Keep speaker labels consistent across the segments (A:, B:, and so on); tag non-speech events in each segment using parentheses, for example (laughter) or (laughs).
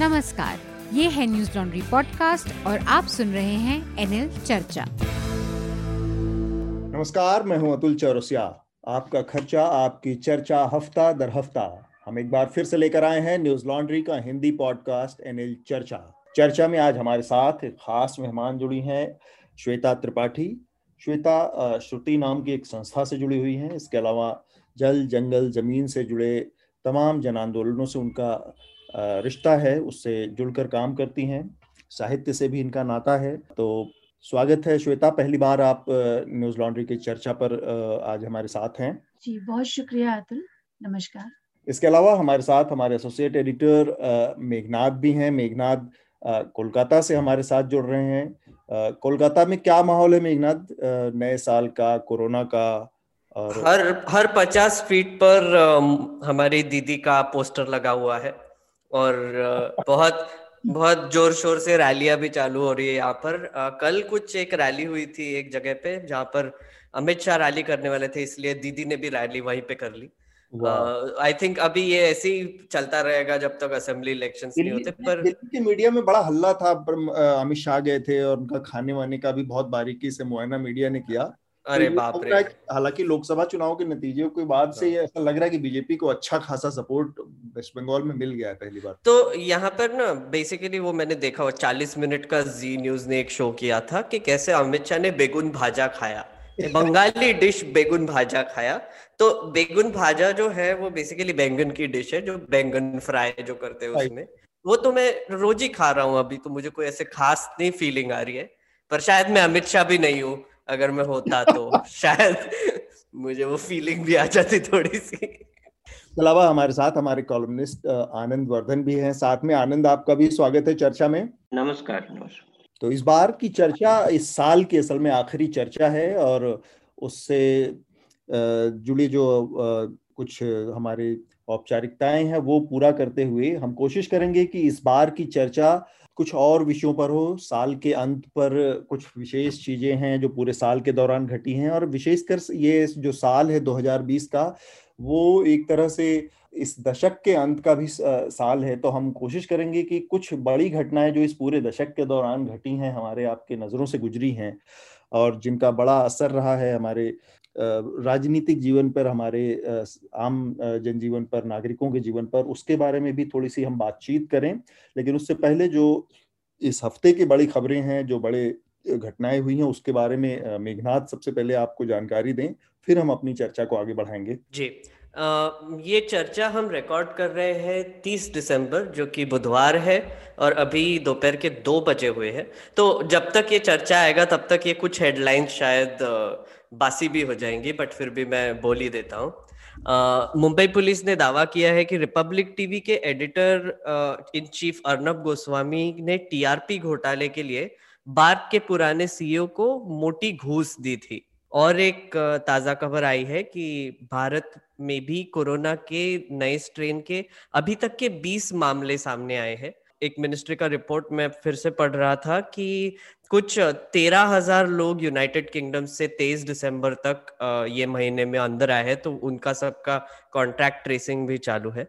A: नमस्कार, ये है न्यूज़ लॉन्ड्री पॉडकास्ट और आप सुन रहे हैं एनएल चर्चा।
B: नमस्कार, मैं हूँ अतुल चौरसिया। आपका खर्चा, आपकी चर्चा हफ़्ता दर हफ़्ता। हम एक बार फिर से लेकर आए हैं न्यूज़ लॉन्ड्री का हिंदी पॉडकास्ट एनएल चर्चा। चर्चा में आज हमारे साथ एक खास मेहमान जुड़ी हैं, श्वेता त्रिपाठी। श्वेता श्रुति नाम की एक संस्था से जुड़ी हुई हैं। इसके अलावा जल, जंगल, ज़मीन से जुड़े तमाम जन आंदोलनों से उनका रिश्ता है उससे जुड़कर काम करती हैं साहित्य से भी इनका नाता है। तो स्वागत है श्वेता पहली बार आप न्यूज़ लॉन्ड्री की चर्चा पर आज हमारे साथ हैं।
C: जी बहुत शुक्रिया अतुल नमस्कार।
B: इसके अलावा हमारे साथ हमारे एसोसिएट एडिटर मेघनाथ भी हैं। मेघनाथ कोलकाता से हमारे साथ जुड़ रहे हैं। कोलकाता में क्या माहौल है मेघनाथ नए साल का कोरोना का
D: और हर हर पचास फीट पर हमारी दीदी का पोस्टर लगा हुआ है। और बहुत बहुत ज़ोर शोर से रैलियाँ भी चालू हो रही है यहाँ पर। आ, कल कुछ एक रैली हुई थी एक जगह पे जहाँ पर अमित शाह रैली करने वाले थे इसलिए दीदी ने भी रैली वहीं पे कर ली। आई थिंक uh, अभी ये ऐसे ही चलता रहेगा जब तक असेंबली इलेक्शन नहीं होते पर
B: दिल्ली के मीडिया में बड़ा हल्ला था अमित शाह गए थे और उनका खाने वाने का भी बहुत बारीकी से मुआयना मीडिया ने किया।
D: अरे तो बाप रे।
B: हालाँकि लोकसभा चुनाव के नतीजे के बाद से हाँ। ये ऐसा लग रहा है कि बीजेपी को अच्छा खासा सपोर्ट वेस्ट बंगाल में मिल गया है पहली बार।
D: तो यहाँ पर ना बेसिकली वो मैंने देखा वो चालीस मिनट का जी न्यूज़ ने एक शो किया था कि कैसे अमित शाह ने बेगुन भाजा खाया। (laughs) बंगाली डिश बेगुन भाजा खाया। तो बेगुन भाजा जो है वो बेसिकली बैंगन की डिश है जो बैंगन फ्राई जो करते हैं उसमें। वो तो मैं रोज ही खा रहा हूँ अभी तो मुझे कोई ऐसे खास नहीं फीलिंग आ रही है। पर शायद मैं अमित शाह भी नहीं हूँ। अगर मैं होता तो (laughs) शायद मुझे वो फीलिंग भी आ जाती थोड़ी सी।
B: अलावा हमारे साथ हमारे कॉलमनिस्ट आनंद वर्धन भी हैं। साथ में आनंद आपका भी स्वागत है चर्चा में।
E: नमस्कार नमस्कार।
B: तो इस बार की चर्चा इस साल की असल में आखिरी चर्चा है और उससे जुड़ी जो कुछ हमारी औपचारिकताएँ हैं वो पूरा करते हुए हम कोशिश करेंगे कि इस बार की चर्चा कुछ और विषयों पर हो, साल के अंत पर कुछ विशेष चीज़ें हैं जो पूरे साल के दौरान घटी हैं और विशेषकर ये जो साल है 2020 का, वो एक तरह से इस दशक के अंत का भी साल है। तो हम कोशिश करेंगे कि कुछ बड़ी घटनाएँ जो इस पूरे दशक के दौरान घटी हैं, हमारे आपके नज़रों से गुजरी हैं और जिनका बड़ा असर रहा है हमारे राजनीतिक जीवन पर हमारे आम जनजीवन पर नागरिकों के जीवन पर उसके बारे में भी थोड़ी सी हम बातचीत करें। लेकिन उससे पहले जो इस हफ़्ते की बड़ी खबरें हैं जो बड़े घटनाएँ हुई हैं उसके बारे में मेघनाथ सबसे पहले आपको जानकारी दें फिर हम अपनी चर्चा को आगे बढ़ाएँगे।
D: जी। आ, ये चर्चा हम रिकॉर्ड कर रहे हैं 30 दिसंबर जो कि बुधवार है और अभी दोपहर के दो बजे हुए हैं। तो जब तक ये चर्चा आएगा तब तक ये कुछ हेडलाइंस शायद बासी भी हो जाएँगी बट फिर भी मैं बोल ही देता हूँ। मुंबई पुलिस ने दावा किया है कि रिपब्लिक टीवी के editor in chief Arnab Goswami ने टीआरपी घोटाले के लिए बार्क के पुराने सीईओ को मोटी घूस दी थी। और एक ताज़ा खबर आई है कि भारत में भी कोरोना के नए स्ट्रेन के अभी तक के 20 मामले सामने आए हैं। एक मिनिस्ट्री का रिपोर्ट मैं फिर से पढ़ रहा था कि कुछ तेरह हज़ार लोग यूनाइटेड किंगडम से तेईस दिसंबर तक ये महीने में अंदर आए हैं तो उनका सबका कॉन्ट्रैक्ट ट्रेसिंग भी चालू है।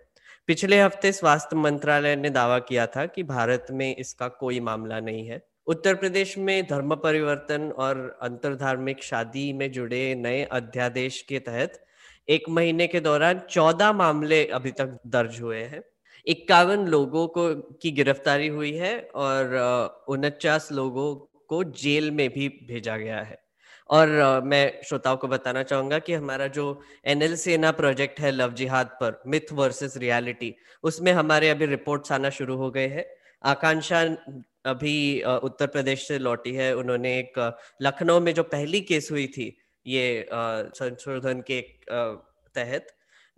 D: पिछले हफ़्ते स्वास्थ्य मंत्रालय ने दावा किया था कि भारत में इसका कोई मामला नहीं है। उत्तर प्रदेश में धर्म परिवर्तन और अंतरधार्मिक शादी में जुड़े नए अध्यादेश के तहत एक महीने के दौरान चौदह मामले अभी तक दर्ज हुए हैं। इक्यावन लोगों को, की गिरफ्तारी हुई है और उनचास लोगों को जेल में भी भेजा गया है। और मैं श्रोताओं को बताना चाहूँगा कि हमारा जो एनएल सेना प्रोजेक्ट है लव जिहाद पर, मिथ वर्सेस रियलिटी, उसमें हमारे अभी रिपोर्ट्स आना शुरू हो गए हैं। आकांक्षा अभी उत्तर प्रदेश से लौटी है। उन्होंने एक लखनऊ में जो पहली केस हुई थी, ये संशोधन के तहत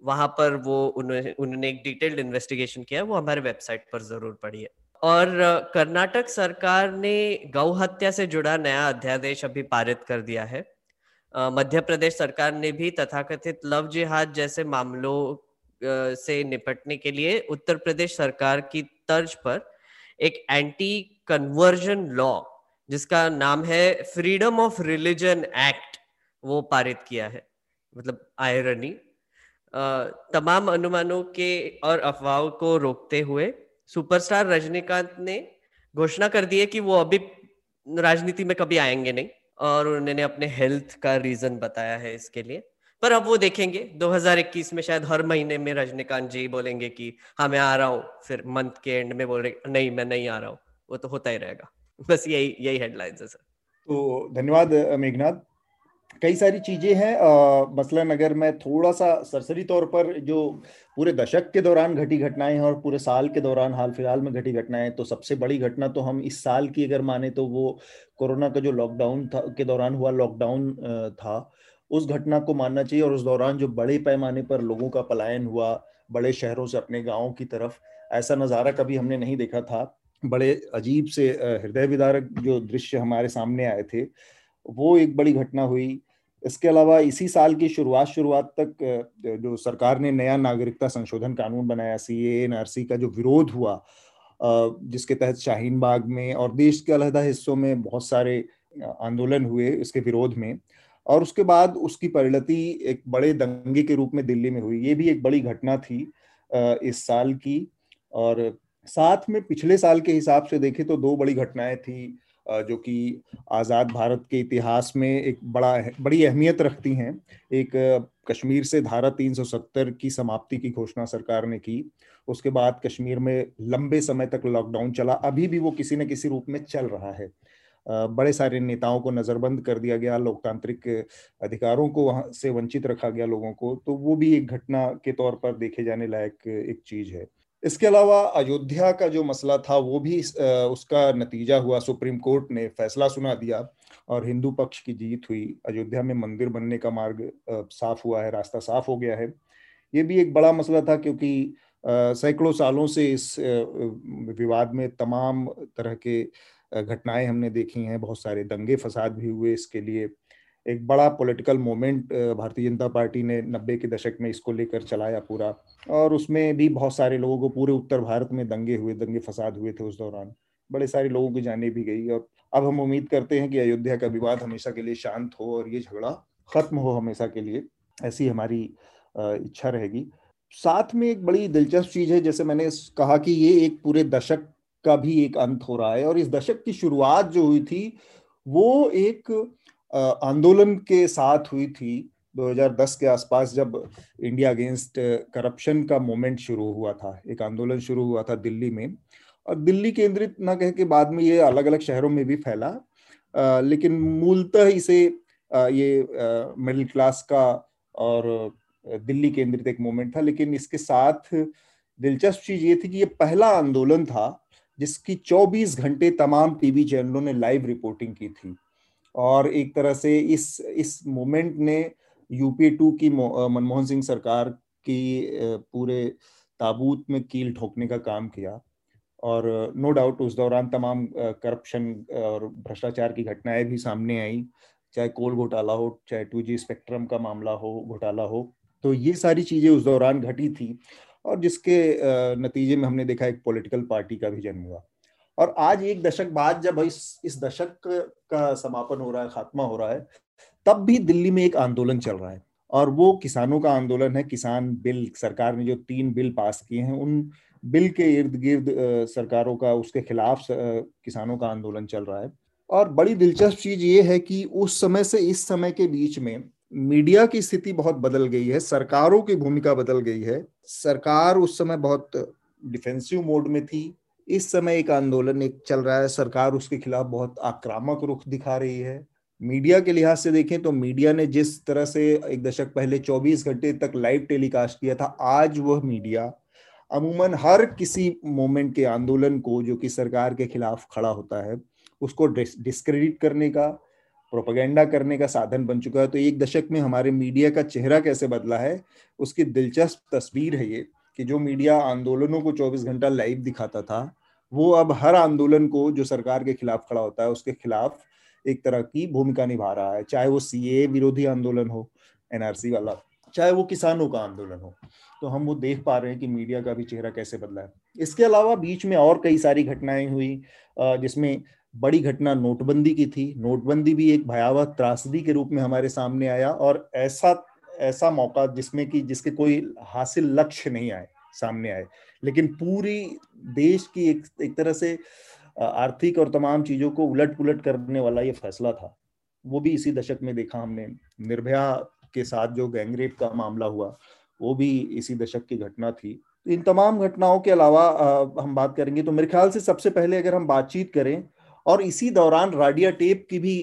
D: वहाँ पर वो उन्होंने उन्होंने एक डिटेल्ड इन्वेस्टिगेशन किया, वो हमारे वेबसाइट पर ज़रूर पढ़िए और कर्नाटक सरकार ने गौ हत्या से जुड़ा नया अध्यादेश अभी पारित कर दिया है। मध्य प्रदेश सरकार ने भी तथाकथित लव जिहाद जैसे मामलों से निपटने के लिए उत्तर प्रदेश सरकार की तर्ज पर एक एंटी कन्वर्जन लॉ, जिसका नाम है फ्रीडम ऑफ़ रिलीजन एक्ट, वो पारित किया है। मतलब आयरनी तमाम अनुमानों के और अफवाहों को रोकते हुए सुपरस्टार रजनीकांत ने घोषणा कर दी है कि वो अभी राजनीति में कभी आएँगे नहीं और उन्होंने अपने हेल्थ का रीजन बताया है इसके लिए। पर अब वो देखेंगे 2021 में शायद हर महीने में रजनीकांत जी बोलेंगे कि हाँ मैं आ रहा हूँ, फिर मंथ के एंड में बोल रहे, नहीं, मैं नहीं आ रहा हूँ। वो तो होता ही रहेगा। बस यही यही हेडलाइंस है सर
B: तो धन्यवाद मेघनाथ कई सारी चीज़ें हैं मसलन अगर मैं थोड़ा सा सरसरी तौर पर जो पूरे दशक के दौरान घटी घटनाएँ हैं और पूरे साल के दौरान हाल फ़िलहाल में घटी घटनाएँ तो सबसे बड़ी घटना तो हम इस साल की अगर माने तो वो कोरोना का जो लॉकडाउन था, के दौरान हुआ लॉकडाउन था, उस घटना को मानना चाहिए और उस दौरान जो बड़े पैमाने पर लोगों का पलायन हुआ, बड़े शहरों से अपने गाँव की तरफ़, ऐसा नज़ारा कभी हमने नहीं देखा था। बड़े अजीब से हृदय विदारक जो दृश्य हमारे सामने आए थे वो एक बड़ी घटना हुई। इसके अलावा इसी साल की शुरुआत शुरुआत तक जो सरकार ने नया नागरिकता संशोधन कानून बनाया सी एनआरसी का जो विरोध हुआ जिसके तहत शाहीन बाग में और देश के अलहदा हिस्सों में बहुत सारे आंदोलन हुए इसके विरोध में। और उसके बाद उसकी परिणति एक बड़े दंगे के रूप में दिल्ली में हुई। ये भी एक बड़ी घटना थी इस साल की। और साथ में पिछले साल के हिसाब से देखें तो दो बड़ी घटनाएँ थी। जो कि आज़ाद भारत के इतिहास में एक बड़ा बड़ी अहमियत रखती हैं। एक कश्मीर से धारा 370 की समाप्ति की घोषणा सरकार ने की। उसके बाद कश्मीर में लंबे समय तक लॉकडाउन चला। अभी भी वो किसी न किसी रूप में चल रहा है। बड़े सारे नेताओं को नजरबंद कर दिया गया, लोकतांत्रिक अधिकारों को वहाँ से वंचित रखा गया लोगों को। तो वो भी एक घटना के तौर पर देखे जाने लायक एक चीज़ है। इसके अलावा अयोध्या का जो मसला था, वो भी उसका नतीजा हुआ। सुप्रीम कोर्ट ने फैसला सुना दिया और हिंदू पक्ष की जीत हुई। अयोध्या में मंदिर बनने का मार्ग साफ़ हुआ है, रास्ता साफ़ हो गया है। ये भी एक बड़ा मसला था क्योंकि सैकड़ों सालों से इस विवाद में तमाम तरह के घटनाएँ हमने देखी हैं। बहुत सारे दंगे फसाद भी हुए इसके लिए। एक बड़ा political moment Bharatiya Janata party ने नब्बे के दशक में इसको लेकर चलाया पूरा। और उसमें भी बहुत सारे लोगों को पूरे उत्तर भारत में दंगे हुए, दंगे फसाद हुए थे उस दौरान। बड़े सारे लोगों की जाने भी गई। और अब हम उम्मीद करते हैं कि अयोध्या का विवाद हमेशा के लिए शांत हो और ये झगड़ा खत्म हो हमेशा के लिए। ऐसी हमारी इच्छा रहेगी। साथ में एक बड़ी दिलचस्प चीज़ है, जैसे मैंने कहा कि ये एक पूरे दशक का भी एक अंत हो रहा है। और इस दशक की शुरुआत जो हुई थी, वो एक आंदोलन के साथ हुई थी 2010 के आसपास जब इंडिया अगेंस्ट करप्शन का मोमेंट शुरू हुआ था। एक आंदोलन शुरू हुआ था दिल्ली में और दिल्ली केंद्रित ना कह के बाद में ये अलग अलग शहरों में भी फैला। लेकिन मूलतः इसे ये मिडिल क्लास का और दिल्ली केंद्रित एक मूवमेंट था। लेकिन इसके साथ दिलचस्प चीज़ ये थी कि ये पहला आंदोलन था जिसकी 24 घंटे तमाम टीवी चैनलों ने लाइव रिपोर्टिंग की थी। और एक तरह से इस इस मोमेंट ने यूपी टू की मनमोहन सिंह सरकार की पूरे ताबूत में कील ठोकने का काम किया। और नो डाउट उस दौरान तमाम करप्शन और भ्रष्टाचार की घटनाएँ भी सामने आई, चाहे कोल घोटाला हो, चाहे टू जी स्पेक्ट्रम का मामला हो, घोटाला हो तो ये सारी चीज़ें उस दौरान घटी थी। और जिसके नतीजे में हमने देखा एक पॉलिटिकल पार्टी का भी जन्म हुआ। और आज एक दशक बाद जब इस इस दशक का समापन हो रहा है, खात्मा हो रहा है, तब भी दिल्ली में एक आंदोलन चल रहा है। और वो किसानों का आंदोलन है, किसान बिल, सरकार ने जो तीन बिल पास किए हैं, उन बिल के इर्द गिर्द सरकारों का, उसके खिलाफ किसानों का आंदोलन चल रहा है। और बड़ी दिलचस्प चीज़ ये है कि उस समय से इस समय के बीच में मीडिया की स्थिति बहुत बदल गई है, सरकारों की भूमिका बदल गई है। सरकार उस समय बहुत डिफेंसिव मोड में थी इस समय एक आंदोलन एक चल रहा है। सरकार उसके खिलाफ बहुत आक्रामक रुख दिखा रही है। मीडिया के लिहाज से देखें तो मीडिया ने जिस तरह से एक दशक पहले 24 घंटे तक लाइव टेलीकास्ट किया था, आज वह मीडिया अमूमन हर किसी मोमेंट के आंदोलन को, जो कि सरकार के खिलाफ खड़ा होता है, उसको डिस्क्रेडिट करने का, प्रोपागेंडा करने का साधन बन चुका है। तो एक दशक में हमारे मीडिया का चेहरा कैसे बदला है, उसकी दिलचस्प तस्वीर है ये। कि जो मीडिया आंदोलनों को 24 घंटा लाइव दिखाता था, वो अब हर आंदोलन को जो सरकार के खिलाफ खड़ा होता है, उसके खिलाफ एक तरह की भूमिका निभा रहा है। चाहे वो सीए विरोधी आंदोलन हो एनआरसी वाला, चाहे वो किसानों का आंदोलन हो तो हम वो देख पा रहे हैं कि मीडिया का भी चेहरा कैसे बदला है। इसके अलावा बीच में और कई सारी घटनाएँ हुई जिसमें बड़ी घटना नोटबंदी की थी। नोटबंदी भी एक भयावह त्रासदी के रूप में हमारे सामने आया और ऐसा ऐसा मौका जिसमें कि जिसके कोई हासिल लक्ष्य नहीं आए, सामने आए। लेकिन पूरी देश की एक एक तरह से आर्थिक और तमाम चीज़ों को उलट पुलट करने वाला ये फैसला था। वो भी इसी दशक में देखा हमने। निर्भया के साथ जो गैंगरेप का मामला हुआ, वो भी इसी दशक की घटना थी। इन तमाम घटनाओं के अलावा हम बात करेंगे तो मेरे ख्याल से सबसे पहले अगर हम बातचीत करें और इसी दौरान राडिया टेप की भी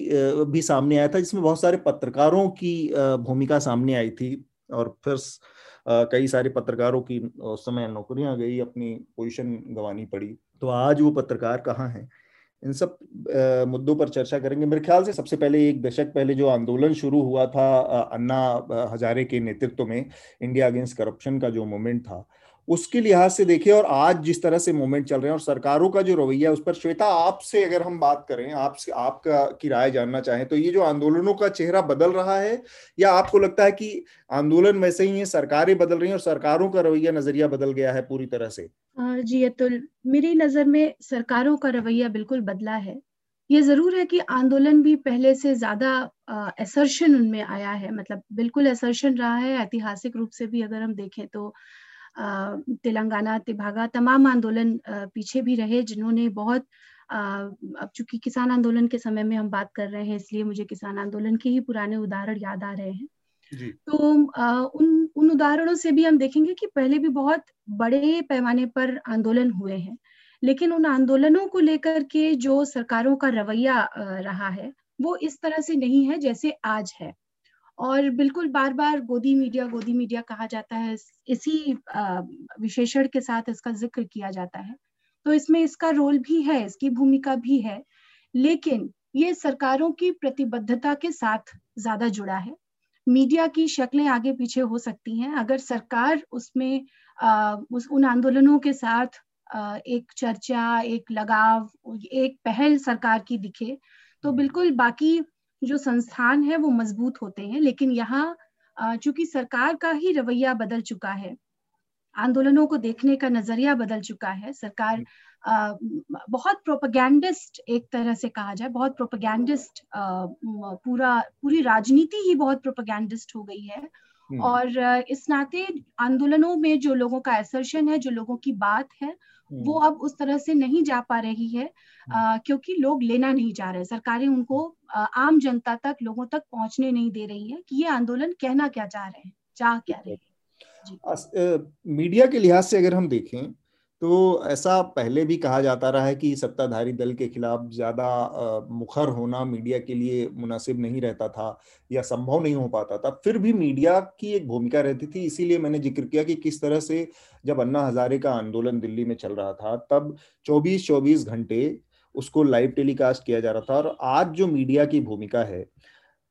B: भी सामने आया था, जिसमें बहुत सारे पत्रकारों की भूमिका सामने आई थी। और फिर कई सारे पत्रकारों की उस समय नौकरियाँ गई, अपनी पोजीशन गंवानी पड़ी। तो आज वो पत्रकार कहाँ हैं? इन सब मुद्दों पर चर्चा करेंगे। मेरे ख्याल से सबसे पहले, एक दशक पहले जो आंदोलन शुरू हुआ था अन्ना हजारे के नेतृत्व में, इंडिया अगेंस्ट करप्शन का जो मूवमेंट था उसके लिहाज से देखिए, और आज जिस तरह से मूवमेंट चल रहे हैं, और सरकारों का जो रवैया है, उस पर श्वेता, आपसे अगर हम बात करें, आपसे, आपका की राय जानना चाहें तो ये जो आंदोलनों का चेहरा बदल रहा है, या आपको लगता है कि आंदोलन वैसे ही है, सरकारें बदल रही हैं, और सरकारों का रवैया, नज़रिया बदल गया है पूरी तरह से?
C: जी अतुल मेरी नज़र में सरकारों का रवैया बिल्कुल बदला है। ये ज़रूर है कि आंदोलन भी पहले से ज़्यादा असर्शन उनमें आया है मतलब बिल्कुल असर्शन रहा है, ऐतिहासिक रूप से भी अगर हम देखें तो। तेलंगाना तिभागा तमाम आंदोलन पीछे भी रहे जिन्होंने बहुत अब चूँकि किसान आंदोलन के समय में हम बात कर रहे हैं इसलिए मुझे किसान आंदोलन के ही पुराने उदाहरण याद आ रहे हैं जी। तो उन उन उदाहरणों से भी हम देखेंगे कि पहले भी बहुत बड़े पैमाने पर आंदोलन हुए हैं लेकिन उन आंदोलनों को लेकर के जो सरकारों का रवैया रहा है वो इस तरह से नहीं है जैसे आज है और बिल्कुल बार बार गोदी मीडिया गोदी मीडिया कहा जाता है इसी विशेषण के साथ इसका ज़िक्र किया जाता है। तो इसमें इसका रोल भी है इसकी भूमिका भी है लेकिन ये सरकारों की प्रतिबद्धता के साथ ज़्यादा जुड़ा है। मीडिया की शक्लें आगे पीछे हो सकती हैं। अगर सरकार उसमें आ, उस उन आंदोलनों के साथ आ, एक चर्चा एक लगाव एक पहल सरकार की दिखे तो बिल्कुल बाकी जो संस्थान है वो मज़बूत होते हैं लेकिन यहाँ चूँकि सरकार का ही रवैया बदल चुका है आंदोलनों को देखने का नज़रिया बदल चुका है सरकार आ, बहुत प्रोपगैंडिस्ट एक तरह से कहा जाए बहुत प्रोपगैंडिस्ट पूरा पूरी राजनीति ही बहुत प्रोपगैंडिस्ट हो गई है हम्म। और इस नाते आंदोलनों में जो लोगों का एसर्शन है जो लोगों की बात है वो हम्म। अब उस तरह से नहीं जा पा रही है आ, हम्म। क्योंकि लोग लेना नहीं जा रहे सरकारें उनको आ, आम जनता तक लोगों तक पहुँचने नहीं दे रही है कि ये आंदोलन कहना क्या चाह रहे हैं चाह क्या रहे हैं
B: मीडिया के लिहाज से अगर हम देखें तो ऐसा पहले भी कहा जाता रहा है कि सत्ताधारी दल के खिलाफ ज़्यादा मुखर होना मीडिया के लिए मुनासिब नहीं रहता था या संभव नहीं हो पाता था। फिर भी मीडिया की एक भूमिका रहती थी, इसीलिए मैंने ज़िक्र किया कि किस तरह से जब अन्ना हजारे का आंदोलन दिल्ली में चल रहा था, तब 24-24 घंटे उसको लाइव टेलीकास्ट किया जा रहा था और आज जो मीडिया की भूमिका है,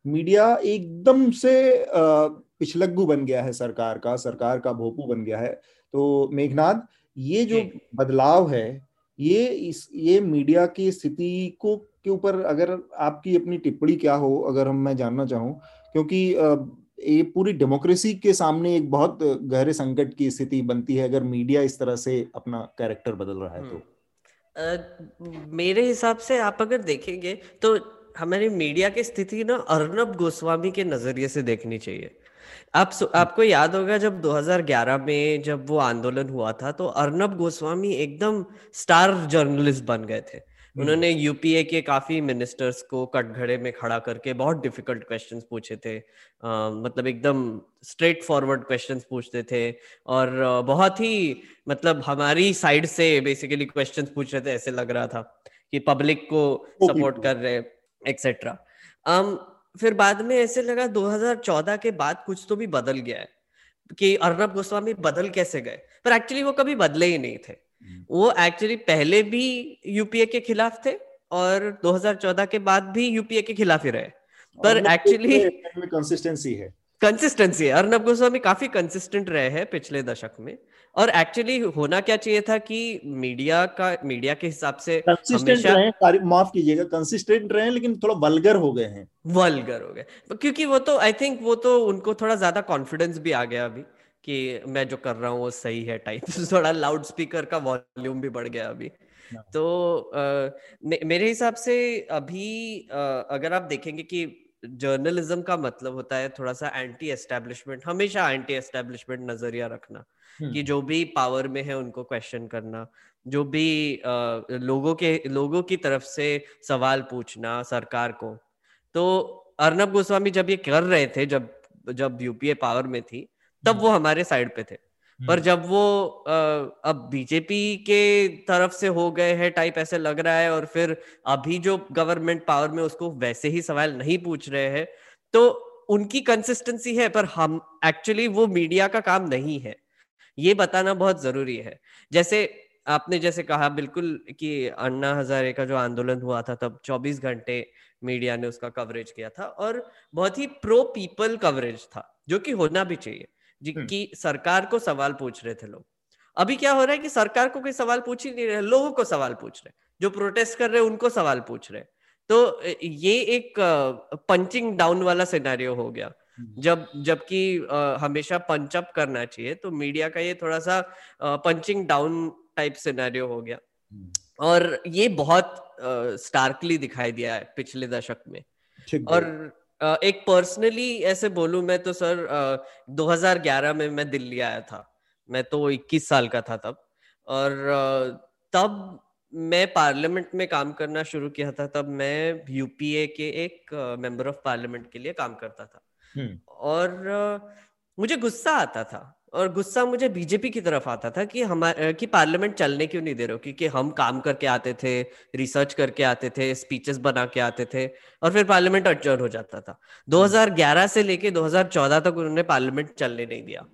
B: मीडिया एकदम से पिछलग्गू बन गया है सरकार का सरकार का भोपू बन गया है। तो मेघनाथ ये जो बदलाव है ये इस ये मीडिया की स्थिति को के ऊपर अगर आपकी अपनी टिप्पणी क्या हो अगर हम मैं जानना चाहूँ क्योंकि ये पूरी डेमोक्रेसी के सामने एक बहुत गहरे संकट की स्थिति बनती है अगर मीडिया इस तरह से अपना कैरेक्टर बदल रहा है तो।
D: आ, मेरे हिसाब से आप अगर देखेंगे तो हमारी मीडिया की स्थिति ना अर्नब गोस्वामी के नज़रिए से देखनी चाहिए। आप आपको याद होगा जब 2011 में जब वो आंदोलन हुआ था तो अर्नब गोस्वामी एकदम स्टार जर्नलिस्ट बन गए थे। हम्म। उन्होंने यूपीए के काफ़ी मिनिस्टर्स को कटघरे में खड़ा करके बहुत डिफ़िकल्ट क्वेश्चंस पूछे थे। आ, मतलब एकदम स्ट्रेट फॉरवर्ड क्वेश्चंस पूछते थे और बहुत ही मतलब हमारी साइड से बेसिकली क्वेश्चंस पूछ रहे थे ऐसे लग रहा था कि पब्लिक को सपोर्ट कर रहे एक्सेट्रा फिर बाद में ऐसे लगा 2014 के बाद कुछ तो भी बदल गया है कि अर्नब गोस्वामी बदल कैसे गए? पर एक्चुअली वो कभी बदले ही नहीं थे। हम्म। वो एक्चुअली पहले भी यूपीए के खिलाफ थे और 2014 के बाद भी यूपीए के खिलाफ ही रहे। पर एक्चुअली
B: कंसिस्टेंसी है।
D: कंसिस्टेंसी है। अर्नब गोस्वामी काफ़ी कंसिस्टेंट रहे हैं पिछले दशक में। और एक्चुअली होना क्या चाहिए था कि मीडिया का मीडिया के हिसाब से
B: कंसिस्टेंट रहे माफ़ कीजिएगा कंसिस्टेंट रहे लेकिन थोड़ा वल्गर हो गए हैं।
D: वल्गर हो गए। क्योंकि वो तो आई थिंक वो तो उनको थोड़ा ज़्यादा कॉन्फिडेंस भी आ गया अभी कि मैं जो कर रहा हूँ वो सही है टाइप (laughs) थोड़ा लाउड स्पीकर का वॉल्यूम भी बढ़ गया अभी। हाँ। तो आ, मे, मेरे हिसाब से अभी आ, अगर आप देखेंगे कि जर्नलिज्म का मतलब होता है थोड़ा सा एंटी एस्टेब्लिशमेंट हमेशा एंटी एस्टेब्लिशमेंट नज़रिया रखना कि हम्म। जो भी पावर में है उनको क्वेश्चन करना जो भी आ, लोगों के लोगों की तरफ़ से सवाल पूछना सरकार को तो अर्नब गोस्वामी जब ये कर रहे थे जब जब यूपीए पावर में थी तब हम्म। वो हमारे साइड पे थे पर हम्म। जब वो अब बीजेपी के तरफ़ से हो गए हैं टाइप ऐसे लग रहा है और फिर अभी जो गवर्नमेंट पावर में उसको वैसे ही सवाल नहीं पूछ रहे हैं तो उनकी कंसिस्टेंसी है पर हम एक्चुअली वो मीडिया का काम नहीं है। ये बताना बहुत ज़रूरी है। जैसे आपने जैसे कहा बिल्कुल कि अन्ना हजारे का जो आंदोलन हुआ था तब 24 घंटे मीडिया ने उसका कवरेज किया था और बहुत ही प्रो पीपल कवरेज था जो कि होना भी चाहिए। जिनकी हम्म। सरकार को सवाल पूछ रहे थे लोग। अभी क्या हो रहा है कि सरकार को कोई सवाल पूछ ही नहीं रहे लोगों को सवाल पूछ रहे जो प्रोटेस्ट कर रहे हैं उनको सवाल पूछ रहे तो ये एक पंचिंग डाउन वाला सिनेरियो हो गया। हम्म। जब जबकि हमेशा पंच अप करना चाहिए तो मीडिया का ये थोड़ा सा पंचिंग डाउन टाइप सिनेरियो हो गया। हम्म। और ये बहुत स्टार्कली दिखाई दिया है पिछले दशक में। और एक पर्सनली ऐसे बोलू मैं तो सर 2011 में मैं दिल्ली आया था। मैं तो 21 साल का था तब। और तब मैं पार्लियामेंट में काम करना शुरू किया था तब मैं यूपीए के एक मेंबर ऑफ़ पार्लियामेंट के लिए काम करता था। हम्म। और मुझे गुस्सा आता था। और गुस्सा मुझे बीजेपी की तरफ़ आता था कि हमारे कि पार्लियामेंट चलने क्यों नहीं दे रहे हो? क्योंकि हम काम करके आते थे रिसर्च करके आते थे स्पीचेस बना के आते थे और फिर पार्लियामेंट अडजर्न हो जाता था। 2011 से लेके 2014 तक उन्होंने पार्लियामेंट चलने नहीं दिया।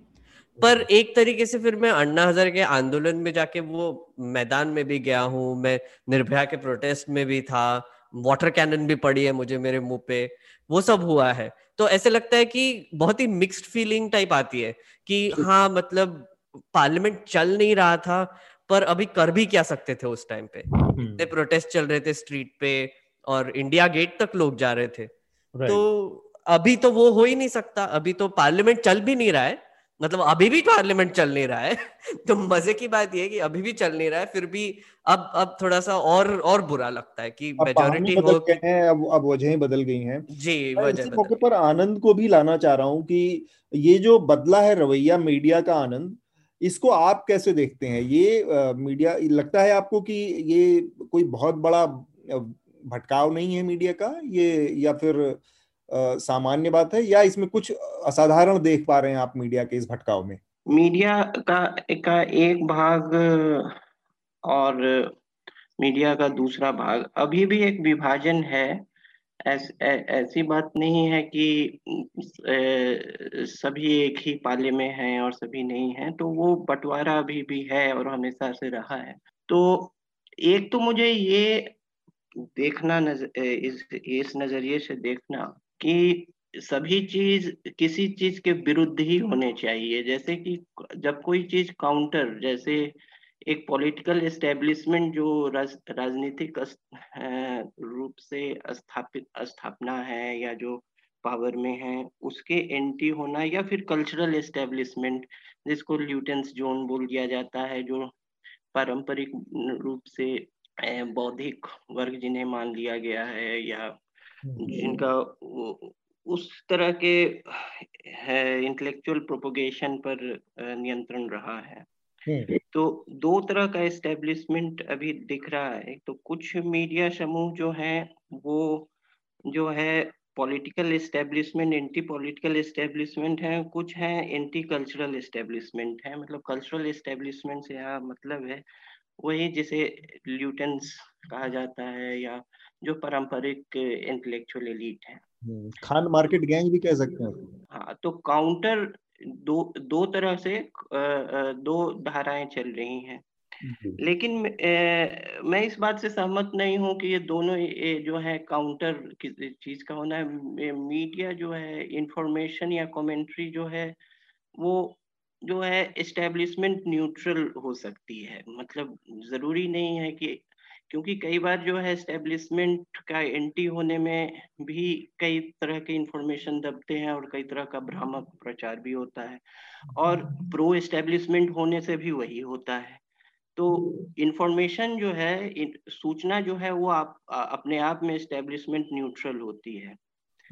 D: पर एक तरीके से फिर मैं अन्ना हजारे के आंदोलन में जाके वो मैदान में भी गया हूँ मैं निर्भया के प्रोटेस्ट में भी था वाटर कैनन भी पड़ी है मुझे मेरे मुँह पे। वो सब हुआ है। तो ऐसे लगता है कि बहुत ही मिक्स्ड फीलिंग टाइप आती है कि हाँ मतलब पार्लियामेंट चल नहीं रहा था पर अभी कर भी क्या सकते थे उस टाइम पे। इतने प्रोटेस्ट चल रहे थे स्ट्रीट पे और इंडिया गेट तक लोग जा रहे थे। तो अभी तो वो हो ही नहीं सकता। अभी तो पार्लियामेंट चल भी नहीं रहा है मतलब अभी भी पार्लियामेंट चल नहीं रहा है (laughs) तो मज़े की बात यह है कि अभी भी चल नहीं रहा है फिर भी अब अब थोड़ा सा और और बुरा लगता है कि मेजोरिटी
B: हो हैं अब अब वजहें बदल गई हैं।
D: जी वजह
B: मौके पर आनंद को भी लाना चाह रहा हूँ कि ये जो बदला है रवैया मीडिया का आनंद इसको आप कैसे देखते हैं? ये आ, मीडिया लगता है आपको कि ये कोई बहुत बड़ा भटकाव नहीं है मीडिया का? ये या फिर सामान्य बात है या इसमें कुछ असाधारण देख पा रहे हैं आप मीडिया के इस भटकाव में?
E: मीडिया का का एक भाग और मीडिया का दूसरा भाग। अभी भी एक विभाजन है। ऐस, ऐ, ऐसी बात नहीं है कि ए, सभी एक ही पाले में हैं और सभी नहीं हैं तो वो बंटवारा अभी भी है और हमेशा से रहा है। तो एक तो मुझे ये देखना नज़र इस इस नज़रिए से देखना कि सभी चीज़ किसी चीज़ के विरुद्ध ही होने चाहिए। जैसे कि जब कोई चीज़ काउंटर जैसे एक पॉलिटिकल एस्टेब्लिशमेंट जो राज, राजनीतिक रूप से स्थापित स्थापना है या जो पावर में है उसके एंटी होना या फिर कल्चरल एस्टेब्लिशमेंट जिसको ल्यूटेंस जोन बोल दिया जाता है जो पारंपरिक रूप से बौद्धिक वर्ग जिन्हें मान लिया गया है या जिनका उस तरह के है इंटेलेक्चुअल प्रोपोगेशन पर नियंत्रण रहा है। हम्म। तो दो तरह का एस्टेब्लिशमेंट अभी दिख रहा है। तो कुछ मीडिया समूह जो है वो जो है political establishment anti political establishment है कुछ है एंटी कल्चरल एस्टेब्लिशमेंट है। मतलब कल्चरल एस्टेब्लिशमेंट से यहाँ मतलब है वही जिसे ल्यूटेंस कहा जाता है या जो पारंपरिक इंटेलेक्चुअल एलिट है।
B: खान मार्केट गैंग भी कह सकते हैं।
E: हाँ तो काउंटर दो दो तरह से दो धाराएँ चल रही हैं। लेकिन ए, मैं इस बात से सहमत नहीं हूँ कि ये दोनों ये जो है काउंटर किसी चीज़ का होना है। मीडिया जो है इंफॉर्मेशन या कमेंट्री जो है वो जो है एस्टेब्लिशमेंट न्यूट्रल हो सकती है। मतलब ज़रूरी नहीं है कि क्योंकि कई बार जो है एस्टेब्लिशमेंट का एंटी होने में भी कई तरह के इंफॉर्मेशन दबते हैं और कई तरह का भ्रामक प्रचार भी होता है। और प्रो एस्टेब्लिशमेंट होने से भी वही होता है। तो इंफॉर्मेशन जो है सूचना जो है वो आप अपने आप में एस्टेब्लिशमेंट न्यूट्रल होती है।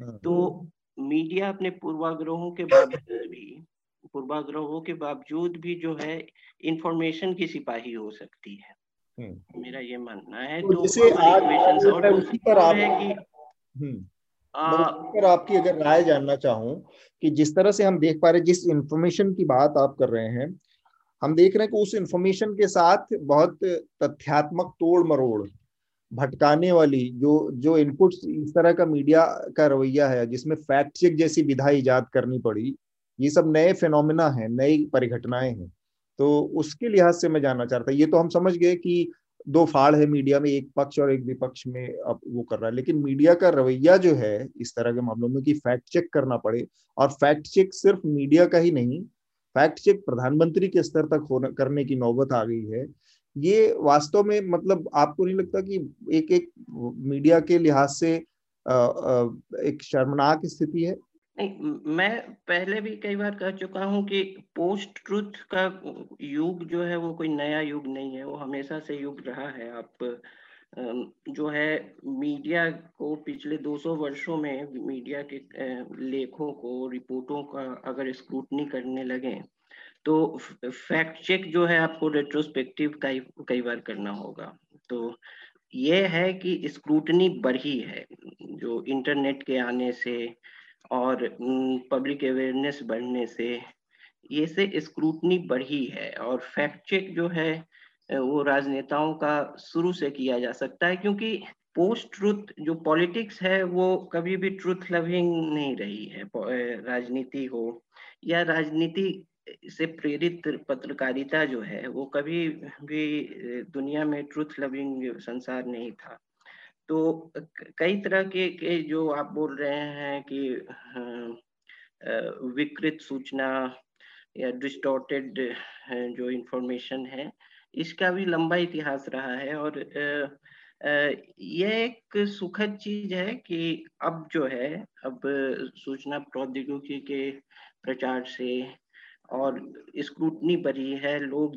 E: हाँ। तो मीडिया अपने पूर्वाग्रहों के बावजूद भी पूर्वाग्रहों के बावजूद भी जो है इंफॉर्मेशन की सिपाही हो सकती है हम्म। मेरा ये मानना है
B: तो, तो जैसे आज और उसी पर आप है कि हम्म। पर आपकी अगर राय जानना चाहूँ कि जिस तरह से हम देख पा रहे जिस इंफॉर्मेशन की बात आप कर रहे हैं हम देख रहे हैं कि उस इंफॉर्मेशन के साथ बहुत तथ्यात्मक तोड़ मरोड़ भटकाने वाली जो जो इनपुट इस तरह का मीडिया का रवैया है जिसमें फैक्ट चेक जैसी विधा ईजाद करनी पड़ी ये सब नए फिनोमिना है, नई परिघटनाएँ हैं। तो उसके लिहाज से मैं जानना चाहता, ये तो हम समझ गए कि दो फाड़ है मीडिया में, एक पक्ष और एक विपक्ष में अब वो कर रहा है। लेकिन मीडिया का रवैया जो है, इस तरह के मामलों में कि फैक्ट चेक करना पड़े, और फैक्ट चेक सिर्फ़ मीडिया का ही नहीं फैक्ट चेक प्रधानमंत्री के स्तर तक होना, करने की नौबत आ गई है। ये वास्तव में मतलब आपको नहीं लगता कि एक एक मीडिया के लिहाज से एक शर्मनाक स्थिति है?
E: नहीं, मैं पहले भी कई बार कह चुका हूँ कि पोस्ट ट्रुथ का युग जो है, वो कोई नया युग नहीं है, वो हमेशा से युग रहा है। आप जो है, मीडिया को पिछले 200 वर्षों में मीडिया के लेखों को, रिपोर्टों का अगर स्क्रूटनी करने लगे तो फैक्ट चेक जो है, आपको रेट्रोस्पेक्टिव कई कई बार करना होगा। तो ये है कि स्क्रूटनी बढ़ी है, जो इंटरनेट के आने से और पब्लिक अवेयरनेस बढ़ने से ये से स्क्रूटनी बढ़ी है और फैक्ट चेक जो है वो राजनेताओं का शुरू से किया जा सकता है क्योंकि पोस्ट ट्रुथ जो पॉलिटिक्स है, वो कभी भी ट्रुथ लविंग नहीं रही है राजनीति हो या राजनीति से प्रेरित पत्रकारिता जो है, वो कभी भी दुनिया में ट्रुथ लविंग संसार नहीं था। तो कई तरह के, के जो आप बोल रहे हैं कि विकृत सूचना या डिस्टोर्टेड जो इंफॉर्मेशन है इसका भी लंबा इतिहास रहा है और यह एक सुखद चीज़ है कि अब जो है अब सूचना प्रौद्योगिकी के प्रचार से और स्क्रूटनी बढ़ी है लोग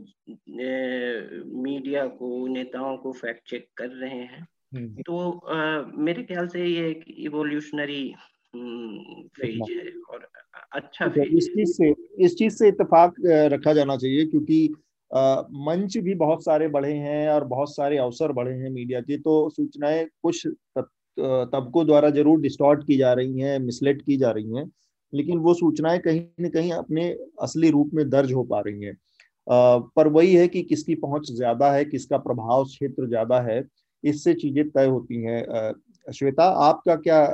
E: मीडिया को नेताओं को फैक्ट चेक कर रहे हैं। तो आ, मेरे ख्याल से ये एक इवोल्यूशनरी फ़ेज़ है और अच्छा फ़ेज़
B: इस चीज़ से इस चीज़ से इतफाक रखा जाना चाहिए क्योंकि आ, मंच भी बहुत सारे बढ़े हैं और बहुत सारे अवसर बढ़े हैं मीडिया के तो सूचनाएँ कुछ तबकों द्वारा ज़रूर डिस्टॉर्ट की जा रही हैं मिसलेट की जा रही हैं लेकिन वो सूचनाएँ कहीं न कहीं अपने असली रूप में दर्ज हो पा रही हैं। पर वही है कि किसकी पहुँच ज़्यादा है किसका प्रभाव क्षेत्र ज़्यादा है इससे चीज़ें तय होती हैं श्वेता आपका क्या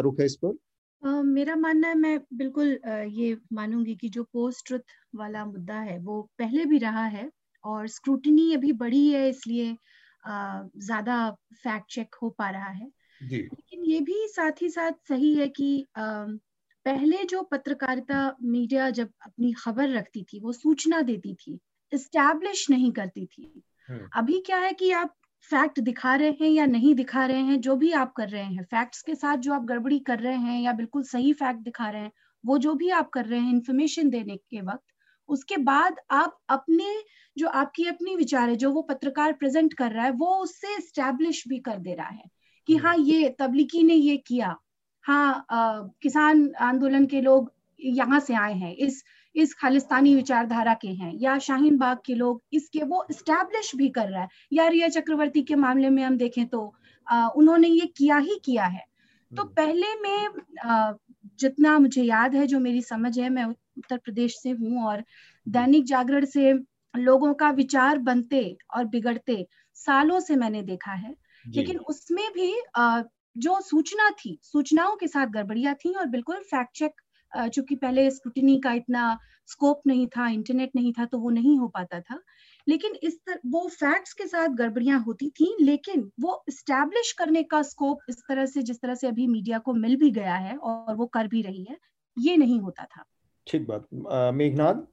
B: रुख है इस पर
C: Uh, मेरा मानना है मैं बिल्कुल uh, ये मानूँगी कि जो पोस्ट ट्रुथ वाला मुद्दा है वो पहले भी रहा है और स्क्रूटनी अभी बढ़ी है इसलिए uh, ज़्यादा फैक्ट चेक हो पा रहा है जी. लेकिन ये भी साथ ही साथ सही है कि पहले जो पत्रकारिता मीडिया जब अपनी खबर रखती थी वो सूचना देती थी इस्टेब्लिश नहीं करती थी हम्म। अभी क्या है कि आप फैक्ट दिखा रहे हैं या नहीं दिखा रहे हैं जो भी आप कर रहे हैं फैक्ट्स के साथ जो आप गड़बड़ी कर रहे हैं या बिल्कुल सही फैक्ट दिखा रहे हैं वो जो भी आप कर रहे हैं इन्फॉर्मेशन देने के वक्त उसके बाद आप अपने जो आपकी अपनी विचार है जो वो पत्रकार प्रेजेंट कर रहा है वो उससे स्टैब्लिश भी कर दे रहा है कि हम्म। हाँ ये तबलीगी ने ये किया हाँ आ, किसान आंदोलन के लोग यहाँ से आए हैं इस इस खालिस्तानी विचारधारा के हैं। या शाहीन बाग के लोग इसके वो स्टैब्लिश भी कर रहा है। या रिया चक्रवर्ती के मामले में हम देखें तो आ, उन्होंने ये किया ही किया है। तो हम्म। पहले में आ, जितना मुझे याद है जो मेरी समझ है मैं उत्तर प्रदेश से हूँ और दैनिक जागरण से लोगों का विचार बनते और बिगड़ते सालों से मैंने देखा है। लेकिन उसमें भी आ, जो सूचना थी सूचनाओं के साथ गड़बड़ियाँ थी और बिल्कुल फैक्ट चेक चूँकि पहले स्क्रूटिनी का इतना स्कोप नहीं था इंटरनेट नहीं था तो वो नहीं हो पाता था। लेकिन इस तरह वो फैक्ट्स के साथ गड़बड़ियाँ होती थी लेकिन वो स्टैब्लिश करने का स्कोप इस तरह से जिस तरह से अभी मीडिया को मिल भी गया है और वो कर भी रही है ये नहीं होता था।
B: ठीक बात। मेघनाथ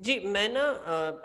D: जी मैं ना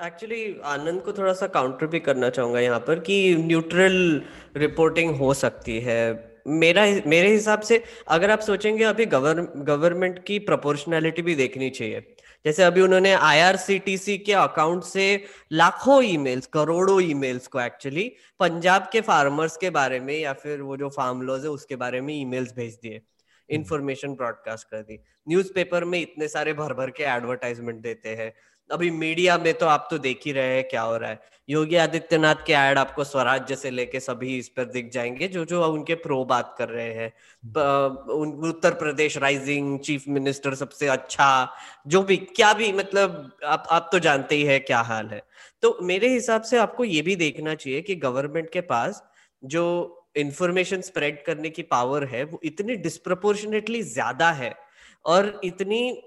D: एक्चुअली आनंद को थोड़ा सा काउंटर भी करना चाहूँगा यहाँ पर कि न्यूट्रल रिपोर्टिंग हो सकती है। मेरा मेरे हिसाब से अगर आप सोचेंगे अभी गवर गवर्नमेंट की प्रोपोर्शनैलिटी भी देखनी चाहिए। जैसे अभी उन्होंने आईआरसीटीसी के अकाउंट से लाखों ईमेल्स करोड़ों ईमेल्स को एक्चुअली पंजाब के फार्मर्स के बारे में या फिर वो जो फार्म लॉज है उसके बारे में ईमेल्स भेज दिए इंफॉर्मेशन ब्रॉडकास्ट कर दी। न्यूज़पेपर में इतने सारे भर भर के एडवर्टाइजमेंट देते हैं। अभी मीडिया में तो आप तो देख ही रहे हैं क्या हो रहा है। योगी आदित्यनाथ के ऐड आपको स्वराज्य से लेके सभी इस पर दिख जाएँगे, जो जो उनके प्रो बात कर रहे हैं। Uttar Pradesh rising chief minister सबसे अच्छा जो भी, क्या भी मतलब आप आप तो जानते ही है क्या हाल है। तो मेरे हिसाब से आपको ये भी देखना चाहिए कि गवर्नमेंट के पास जो इंफॉर्मेशन स्प्रेड करने की पावर है, वो इतनी डिस्प्रपोर्शनेटली ज़्यादा है और इतनी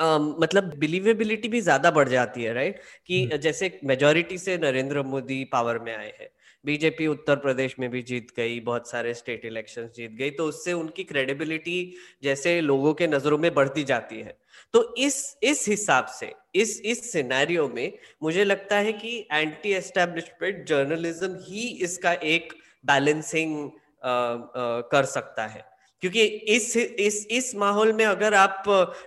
D: मतलब बिलीवेबिलिटी भी ज़्यादा बढ़ जाती है राइट कि हम्म। जैसे मेजोरिटी से नरेंद्र मोदी पावर में आए हैं बीजेपी उत्तर प्रदेश में भी जीत गई बहुत सारे स्टेट इलेक्शन जीत गई तो उससे उनकी क्रेडिबिलिटी जैसे लोगों के नज़रों में बढ़ती जाती है। तो इस इस हिसाब से इस इस सिनेरियो में मुझे लगता है कि एंटी एस्टेब्लिशमेंट जर्नलिज्म ही इसका एक बैलेंसिंग कर सकता है। क्योंकि इस इस इस माहौल में अगर आप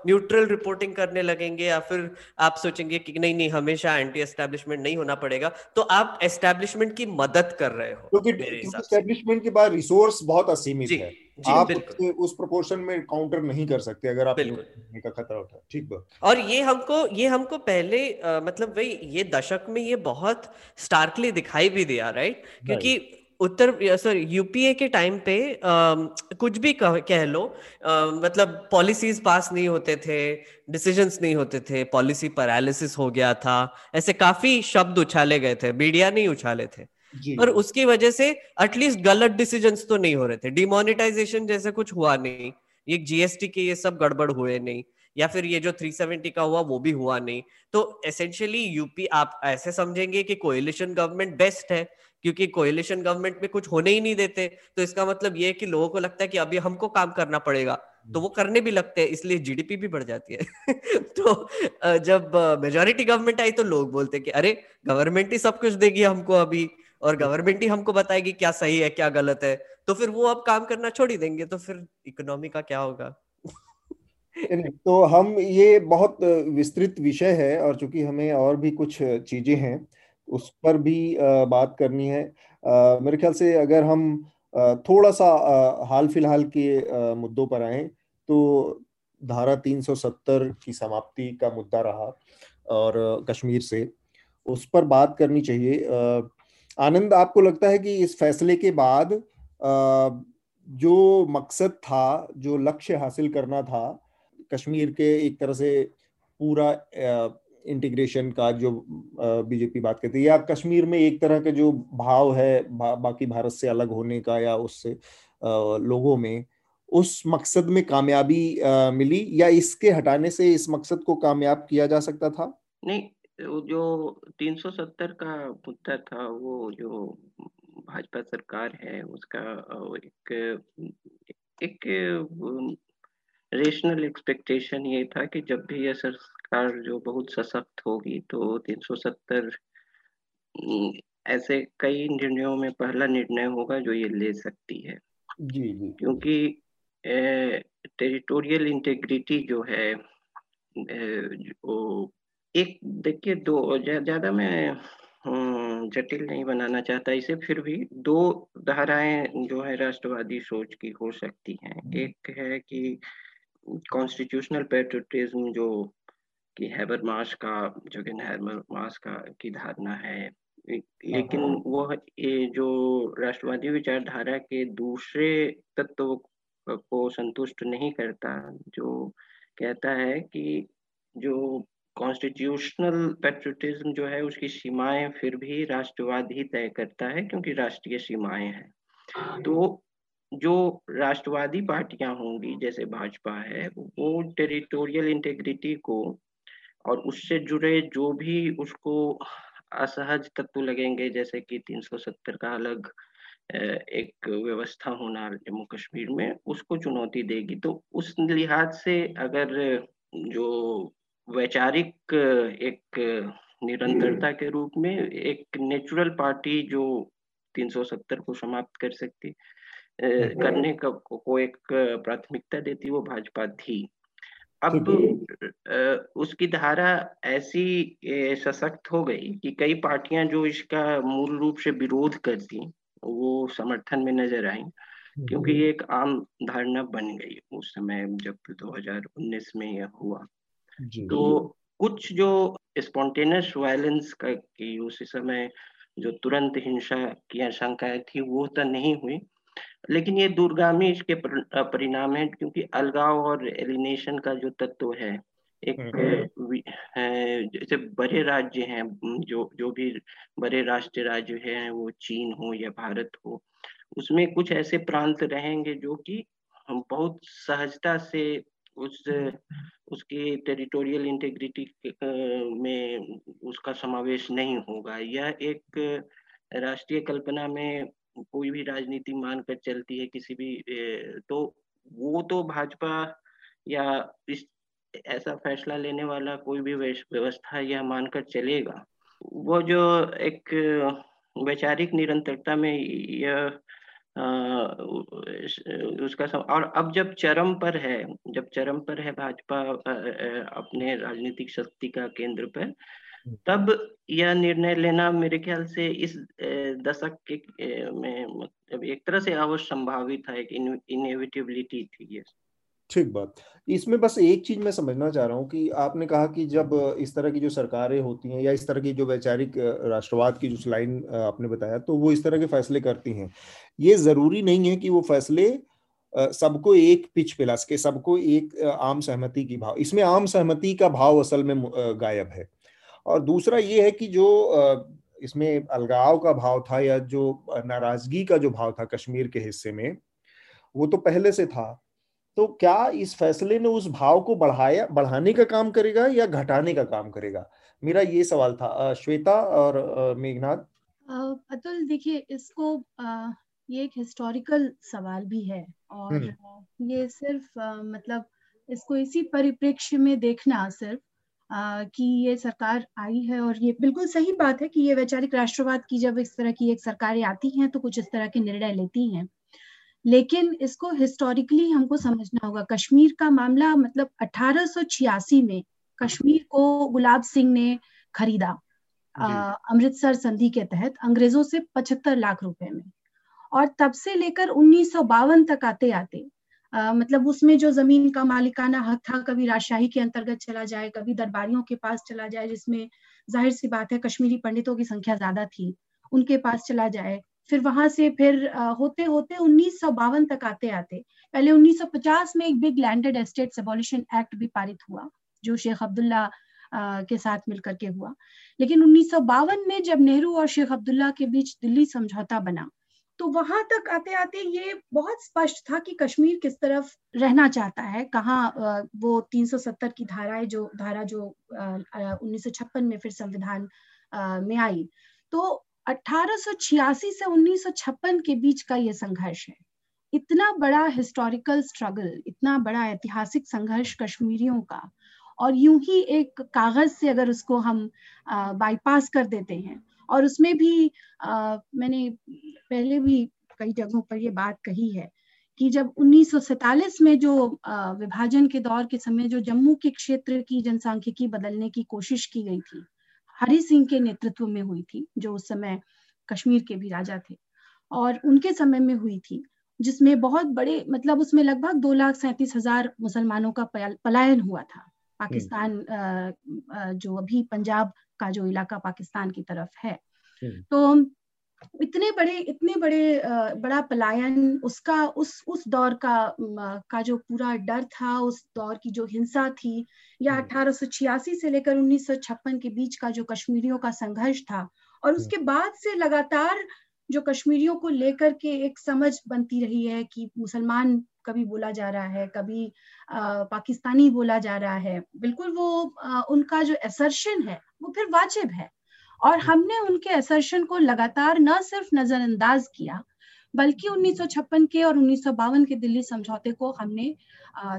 D: न्यूट्रल रिपोर्टिंग करने लगेंगे या फिर आप सोचेंगे कि नहीं नहीं हमेशा एंटी एस्टेब्लिशमेंट नहीं होना पड़ेगा तो आप एस्टेब्लिशमेंट की मदद कर रहे हो
B: क्योंकि एस्टेब्लिशमेंट के बाद रिसोर्स बहुत असीमित है। जी, आप उस प्रोपोर्शन में काउंटर नहीं कर सकते अगर आप का खतरा उठा ठीक बात
D: और ये हमको ये हमको पहले आ, मतलब वही ये दशक में ये बहुत स्टार्कली दिखाई भी दिया राइट क्योंकि उत्तर सॉरी यूपीए के टाइम पे आ, कुछ भी कह, कह लो आ, मतलब पॉलिसीज़ पास नहीं होते थे डिसीजंस नहीं होते थे पॉलिसी पैरालिसिस हो गया था ऐसे काफ़ी शब्द उछाले गए थे मीडिया नहीं उछाले थे। और उसकी वजह से एटलीस्ट गलत डिसीजंस तो नहीं हो रहे थे। डिमोनिटाइजेशन जैसे कुछ हुआ नहीं ये जीएसटी के ये सब गड़बड़ हुए नहीं या फिर ये जो 370 का हुआ वो भी हुआ नहीं। तो एसेंशियली यूपी आप ऐसे समझेंगे कि कोएलिशन गवर्नमेंट बेस्ट है क्योंकि कोएलिशन गवर्नमेंट में कुछ होने ही नहीं देते। तो इसका मतलब ये है कि लोगों को लगता है कि अभी हमको काम करना पड़ेगा। तो वो करने भी लगते हैं, इसलिए जीडीपी भी बढ़ जाती है। (laughs) तो जब मेजोरिटी गवर्नमेंट आई तो लोग बोलते कि, अरे गवर्नमेंट ही सब कुछ देगी हमको अभी, और गवर्नमेंट ही हमको बताएगी क्या सही है, क्या गलत है। तो फिर वो अब काम करना छोड़ ही देंगे तो फिर इकोनॉमी का क्या होगा?
B: तो हम ये बहुत विस्तृत विषय है, और चूँकि हमें और भी कुछ चीज़ें हैं उस पर भी बात करनी है। मेरे ख्याल से अगर हम थोड़ा सा हाल फ़िलहाल के मुद्दों पर आए तो धारा 370 की समाप्ति का मुद्दा रहा, और कश्मीर से। उस पर बात करनी चाहिए। आनंद, आपको लगता है कि इस फैसले के बाद जो मकसद था, जो लक्ष्य हासिल करना था, कश्मीर के एक तरह से पूरा इंटीग्रेशन का जो बीजेपी बात करती है या कश्मीर में एक तरह का जो भाव है बा, बाकी भारत से अलग होने का या उससे लोगों में उस मकसद में कामयाबी मिली या इसके हटाने से इस मकसद को कामयाब किया जा सकता था?
E: नहीं जो 370 का मुद्दा था वो जो भाजपा सरकार है उसका एक एक रेशनल एक्सपेक्टेशन ये था कि जब भी यह सरकार जो बहुत सशक्त होगी तो 370 ऐसे कई निर्णयों में पहला निर्णय होगा जो ये ले सकती है
B: जी जी
E: क्योंकि टेरिटोरियल इंटेग्रिटी जो है वो एक देखिए दो ज़्यादा मैं जटिल नहीं बनाना चाहता इसे फिर भी दो धाराएँ जो है राष्ट्रवादी सोच की हो सकती हैं। एक है कि कॉन्स्टिट्यूशनल पेट्रोटिज्म जो कि हैबर मास का जोगिन हैबर मास का की धारणा है। लेकिन वह ये जो राष्ट्रवादी विचारधारा के दूसरे तत्व को संतुष्ट नहीं करता जो कहता है कि जो कॉन्स्टिट्यूशनल पेट्रोटिज्म जो है उसकी सीमाएँ फिर भी राष्ट्रवाद ही तय करता है क्योंकि राष्ट्रीय सीमाएँ हैं। तो जो राष्ट्रवादी पार्टियाँ होंगी जैसे भाजपा है वो टेरिटोरियल इंटेग्रिटी को और उससे जुड़े जो भी उसको असहज तत्व लगेंगे जैसे कि 370 का अलग एक व्यवस्था होना जम्मू कश्मीर में उसको चुनौती देगी तो उस लिहाज से अगर जो वैचारिक एक निरंतरता के रूप में एक नेचुरल पार्टी जो 370 को समाप्त कर सकती हम्म। करने का को एक प्राथमिकता देती वो भाजपा थी अब उसकी धारा ऐसी सशक्त हो गई कि कई पार्टियाँ जो इसका मूल रूप से विरोध करती वो समर्थन में नज़र आई हम्म। क्योंकि ये एक आम धारणा बन गई उस समय जब 2019 में यह हुआ। तो कुछ जो स्पॉन्टेनियस वायलेंस का की उस समय जो तुरंत हिंसा की आशंकाएँ थी वो तो नहीं हुई लेकिन ये दूरगामी इसके परिणाम है क्योंकि अलगाव और एलिनेशन का जो तत्व है एक हम्म। जैसे बड़े राज्य हैं जो जो भी बड़े राष्ट्रीय राज्य हैं वो चीन हो या भारत हो उसमें कुछ ऐसे प्रांत रहेंगे जो कि हम बहुत सहजता से उस उसकी टेरिटोरियल इंटेग्रिटी में उसका समावेश नहीं होगा यह एक राष्ट्रीय कल्पना में कोई भी राजनीति मानकर चलती है किसी भी तो वो तो भाजपा या इस ऐसा फैसला लेने वाला कोई भी व्यवस्था यह मानकर चलेगा वो जो एक वैचारिक निरंतरता में यह उसका सम, और अब जब चरम पर है जब चरम पर है भाजपा अपने राजनीतिक शक्ति का केंद्र पर। तब यह निर्णय लेना मेरे ख्याल से इस दशक के में मतलब एक तरह से अवश्य संभावित था एक इनएविटेबिलिटी थी ये।
B: ठीक बात। इसमें बस एक चीज़ मैं समझना चाह रहा हूँ कि आपने कहा कि जब इस तरह की जो सरकारें होती हैं या इस तरह की जो वैचारिक राष्ट्रवाद की जो लाइन आपने बताया तो वो इस तरह के फैसले करती हैं। ये ज़रूरी नहीं है कि वो फैसले सबको एक पिच पिला सके, सबको एक आम सहमति की भाव, इसमें आम सहमति का भाव असल में गायब है। और दूसरा ये है कि जो इसमें अलगाव का भाव था या जो नाराज़गी का जो भाव था कश्मीर के हिस्से में वो तो पहले से था। तो क्या इस फैसले ने उस भाव को बढ़ाया बढ़ाने का काम करेगा या घटाने का काम करेगा? मेरा ये सवाल था। श्वेता और मेघनाथ?
C: अतुल देखिए इसको ये एक हिस्टोरिकल सवाल भी है और हम्म। ये सिर्फ़ मतलब इसको इसी परिप्रेक्ष्य में देखना सिर्फ़। कि ये सरकार आई है और ये बिल्कुल सही बात है कि ये वैचारिक राष्ट्रवाद की जब इस तरह की एक सरकारें आती हैं तो कुछ इस तरह के निर्णय लेती हैं। लेकिन इसको हिस्टोरिकली हमको समझना होगा कश्मीर का मामला मतलब 1886 में कश्मीर को गुलाब सिंह ने खरीदा अमृतसर संधि के तहत अंग्रेज़ों से 75 लाख रुपए में। और तब से लेकर उन्नीस सौ बावन तक आते आते आ, मतलब उसमें जो ज़मीन का मालिकाना हक था कभी राजशाही के अंतर्गत चला जाए कभी दरबारियों के पास चला जाए जिसमें ज़ाहिर सी बात है कश्मीरी पंडितों की संख्या ज़्यादा थी उनके पास चला जाए। फिर वहाँ से फिर होते होते उन्नीस सौ बावन तक आते आते। पहले 1950 में एक big landed estate abolition act भी पारित हुआ जो शेख अब्दुल्ला के साथ मिलकर के हुआ। लेकिन उन्नीस सौ बावन में जब नेहरू और शेख अब्दुल्ला के बीच दिल्ली समझौता बना तो वहाँ तक आते आते ये बहुत स्पष्ट था कि कश्मीर किस तरफ़ रहना चाहता है, कहाँ वो 370 की धाराएँ जो, धारा जो उन्नीस सौ छप्पन में फिर संविधान में आई। तो 1886 से 1956 के बीच का ये संघर्ष है। इतना बड़ा हिस्टोरिकल स्ट्रगल इतना बड़ा ऐतिहासिक संघर्ष कश्मीरियों का, और यूँ ही एक कागज़ से अगर उसको हम बाईपास कर देते हैं और उसमें भी आ, मैंने पहले भी कई जगहों पर ये बात कही है कि जब 1947 में जो विभाजन के दौर के समय जो जम्मू के क्षेत्र की जनसांख्यिकी बदलने की कोशिश की गई थी हरि सिंह के नेतृत्व में हुई थी जो उस समय कश्मीर के भी राजा थे और उनके समय में हुई थी जिसमें बहुत बड़े मतलब उसमें लगभग दो लाख सैंतीस हज़ार मुसलमानों का पलायन हुआ था। पाकिस्तान जो अभी पंजाब का जो इलाका पाकिस्तान की तरफ़ है। तो इतने बड़े इतने बड़े बड़ा पलायन उसका उस उस दौर का का जो पूरा डर था उस दौर की जो हिंसा थी या अठारह से लेकर उन्नीस सौ छप्पन के बीच का जो कश्मीरियों का संघर्ष था और उसके बाद से लगातार जो कश्मीरियों को लेकर के एक समझ बनती रही है कि मुसलमान कभी बोला जा रहा है कभी आ, पाकिस्तानी बोला जा रहा है बिल्कुल वो आ, उनका जो असर्शन है वो फिर वाजिब है। और हमने उनके एसर्शन को लगातार न सिर्फ़ नजरअंदाज किया बल्कि उन्नीस सौ छप्पन के और उन्नीस सौ बावन के दिल्ली समझौते को हमने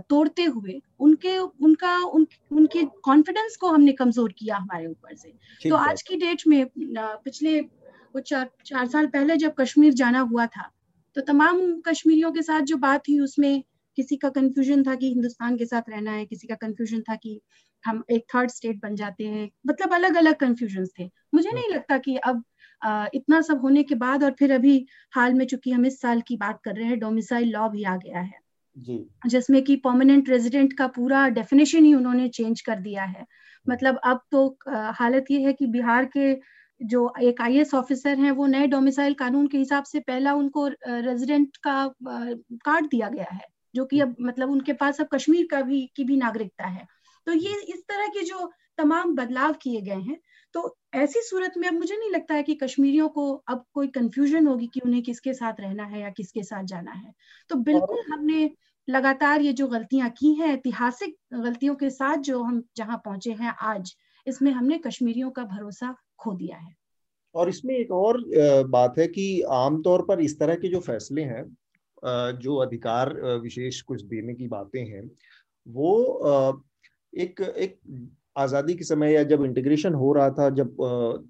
C: तोड़ते हुए उनके उनका उन, उनके कॉन्फिडेंस को हमने कमज़ोर किया हमारे ऊपर से। तो आज की डेट में पिछले कुछ चार, चार साल पहले जब कश्मीर जाना हुआ था तो तमाम कश्मीरियों के साथ जो बात हुई उसमें किसी का कंफ्यूजन था कि हिंदुस्तान के साथ रहना है किसी का कंफ्यूजन था कि हम एक थर्ड स्टेट बन जाते हैं मतलब अलग अलग कंफ्यूजन थे। मुझे नहीं लगता कि अब इतना सब होने के बाद और फिर अभी हाल में चूँकि हम इस साल की बात कर रहे हैं डोमिसाइल लॉ भी आ गया है। जिसमें कि परमानेंट रेजिडेंट का पूरा डेफिनेशन ही उन्होंने चेंज कर दिया है। मतलब अब तो हालत ये है कि बिहार के जो एक आई ऑफिसर हैं वो नए डोमिसाइल कानून के हिसाब से पहला उनको रेजिडेंट का कार्ड दिया गया है जो कि अब मतलब उनके पास अब कश्मीर का भी की भी नागरिकता है। तो ये इस तरह के जो तमाम बदलाव किए गए हैं तो ऐसी सूरत में अब मुझे नहीं लगता है कि कश्मीरियों को अब कोई कंफ्यूजन होगी कि उन्हें किसके साथ रहना है या किसके साथ जाना है। तो बिल्कुल हमने लगातार ये जो गलतियाँ की हैं ऐतिहासिक गलतियों के साथ जो हम जहाँ पहुँचे हैं आज इसमें हमने कश्मीरियों का भरोसा खो दिया है।
B: और इसमें एक और बात है कि आमतौर पर इस तरह के जो फैसले हैं जो अधिकार विशेष कुछ देने की बातें हैं, वो एक एक आज़ादी के समय या जब इंटीग्रेशन हो रहा था, जब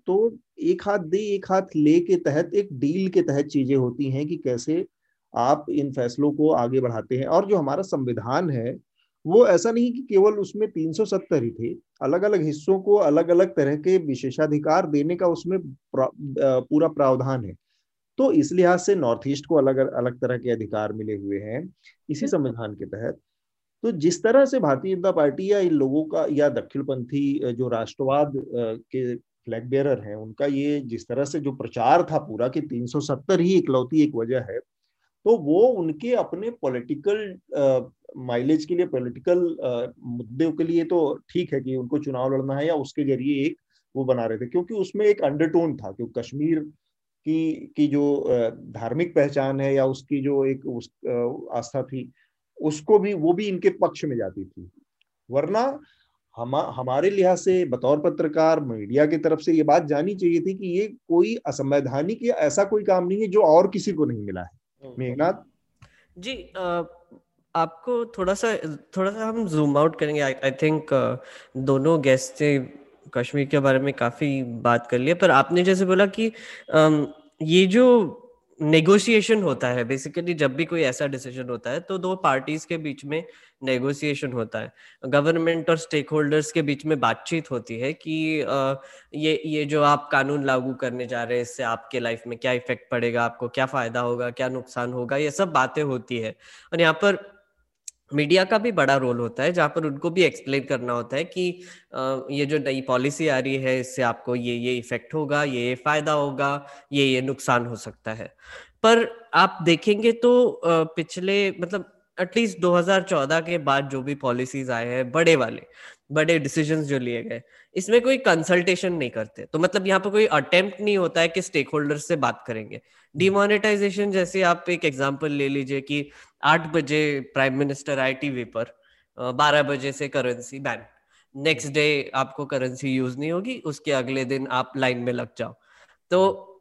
B: तो एक हाथ दे, एक हाथ ले के तहत, एक डील के तहत चीज़ें होती हैं कि कैसे आप इन फैसलों को आगे बढ़ाते हैं। और जो हमारा संविधान है वो ऐसा नहीं कि केवल उसमें 370 ही थे। अलग अलग हिस्सों को अलग अलग तरह के विशेषाधिकार देने का उसमें प्रा, पूरा प्रावधान है। तो इस लिहाज से नॉर्थ ईस्ट को अलग अलग तरह के अधिकार मिले हुए हैं इसी संविधान के तहत। तो जिस तरह से भारतीय जनता पार्टी या इन लोगों का या दक्षिणपंथी जो राष्ट्रवाद के फ्लैग बेरर हैं उनका ये जिस तरह से जो प्रचार था पूरा कि 370 ही इकलौती एक वजह है तो वो उनके अपने पॉलिटिकल माइलेज के लिए पॉलिटिकल मुद्दों के लिए तो ठीक है कि उनको चुनाव लड़ना है या उसके ज़रिए एक वो बना रहे थे, क्योंकि उसमें एक अंडरटोन था, क्योंकि कश्मीर की की जो धार्मिक पहचान है या उसकी जो एक उस आस्था थी, उसको भी, वो भी इनके पक्ष में जाती थी वरना हम, हमारे लिहाज से बतौर पत्रकार, मीडिया की तरफ़ से ये बात जानी चाहिए थी कि ये कोई असंवैधानिक या ऐसा कोई काम नहीं है जो और किसी को नहीं मिला है। मेघनाथ?
D: जी आपको थोड़ा सा थोड़ा सा हम जूम आउट करेंगे। आई थिंक दोनों गेस्ट से कश्मीर के बारे में काफ़ी बात कर लिया पर आपने जैसे बोला कि ये जो नेगोशिएशन होता है बेसिकली जब भी कोई ऐसा डिसीज़न होता है तो दो पार्टीज़ के बीच में नेगोशिएशन होता है। गवर्नमेंट और स्टेक होल्डर्स के बीच में बातचीत होती है कि ये ये जो आप कानून लागू करने जा रहे हैं, इससे आपके लाइफ में क्या इफ़ेक्ट पड़ेगा, आपको क्या फ़ायदा होगा, क्या नुकसान होगा, ये सब बातें होती है। और यहाँ पर मीडिया का भी बड़ा रोल होता है, जहाँ पर उनको भी एक्सप्लेन करना होता है कि ये जो नई पॉलिसी आ रही है, इससे आपको ये ये इफ़ेक्ट होगा, ये ये फ़ायदा होगा, ये ये नुकसान हो सकता है। पर आप देखेंगे तो पिछले मतलब एटलीस्ट 2014 के बाद जो भी पॉलिसीज़ आए हैं, बड़े वाले, बड़े डिसीजंस जो लिए गए इसमें कोई कंसल्टेशन नहीं करते। तो मतलब यहाँ पर कोई अटेम्प्ट नहीं होता है कि स्टेक होल्डर से बात करेंगे। डिमोनेटाइजेशन जैसे आप एक एग्ज़ाम्पल ले लीजिए कि आठ बजे प्राइम मिनिस्टर आए टीवी पर बारह बजे से करेंसी बैन नेक्स्ट डे आपको करेंसी यूज़ नहीं होगी उसके अगले दिन आप लाइन में लग जाओ। तो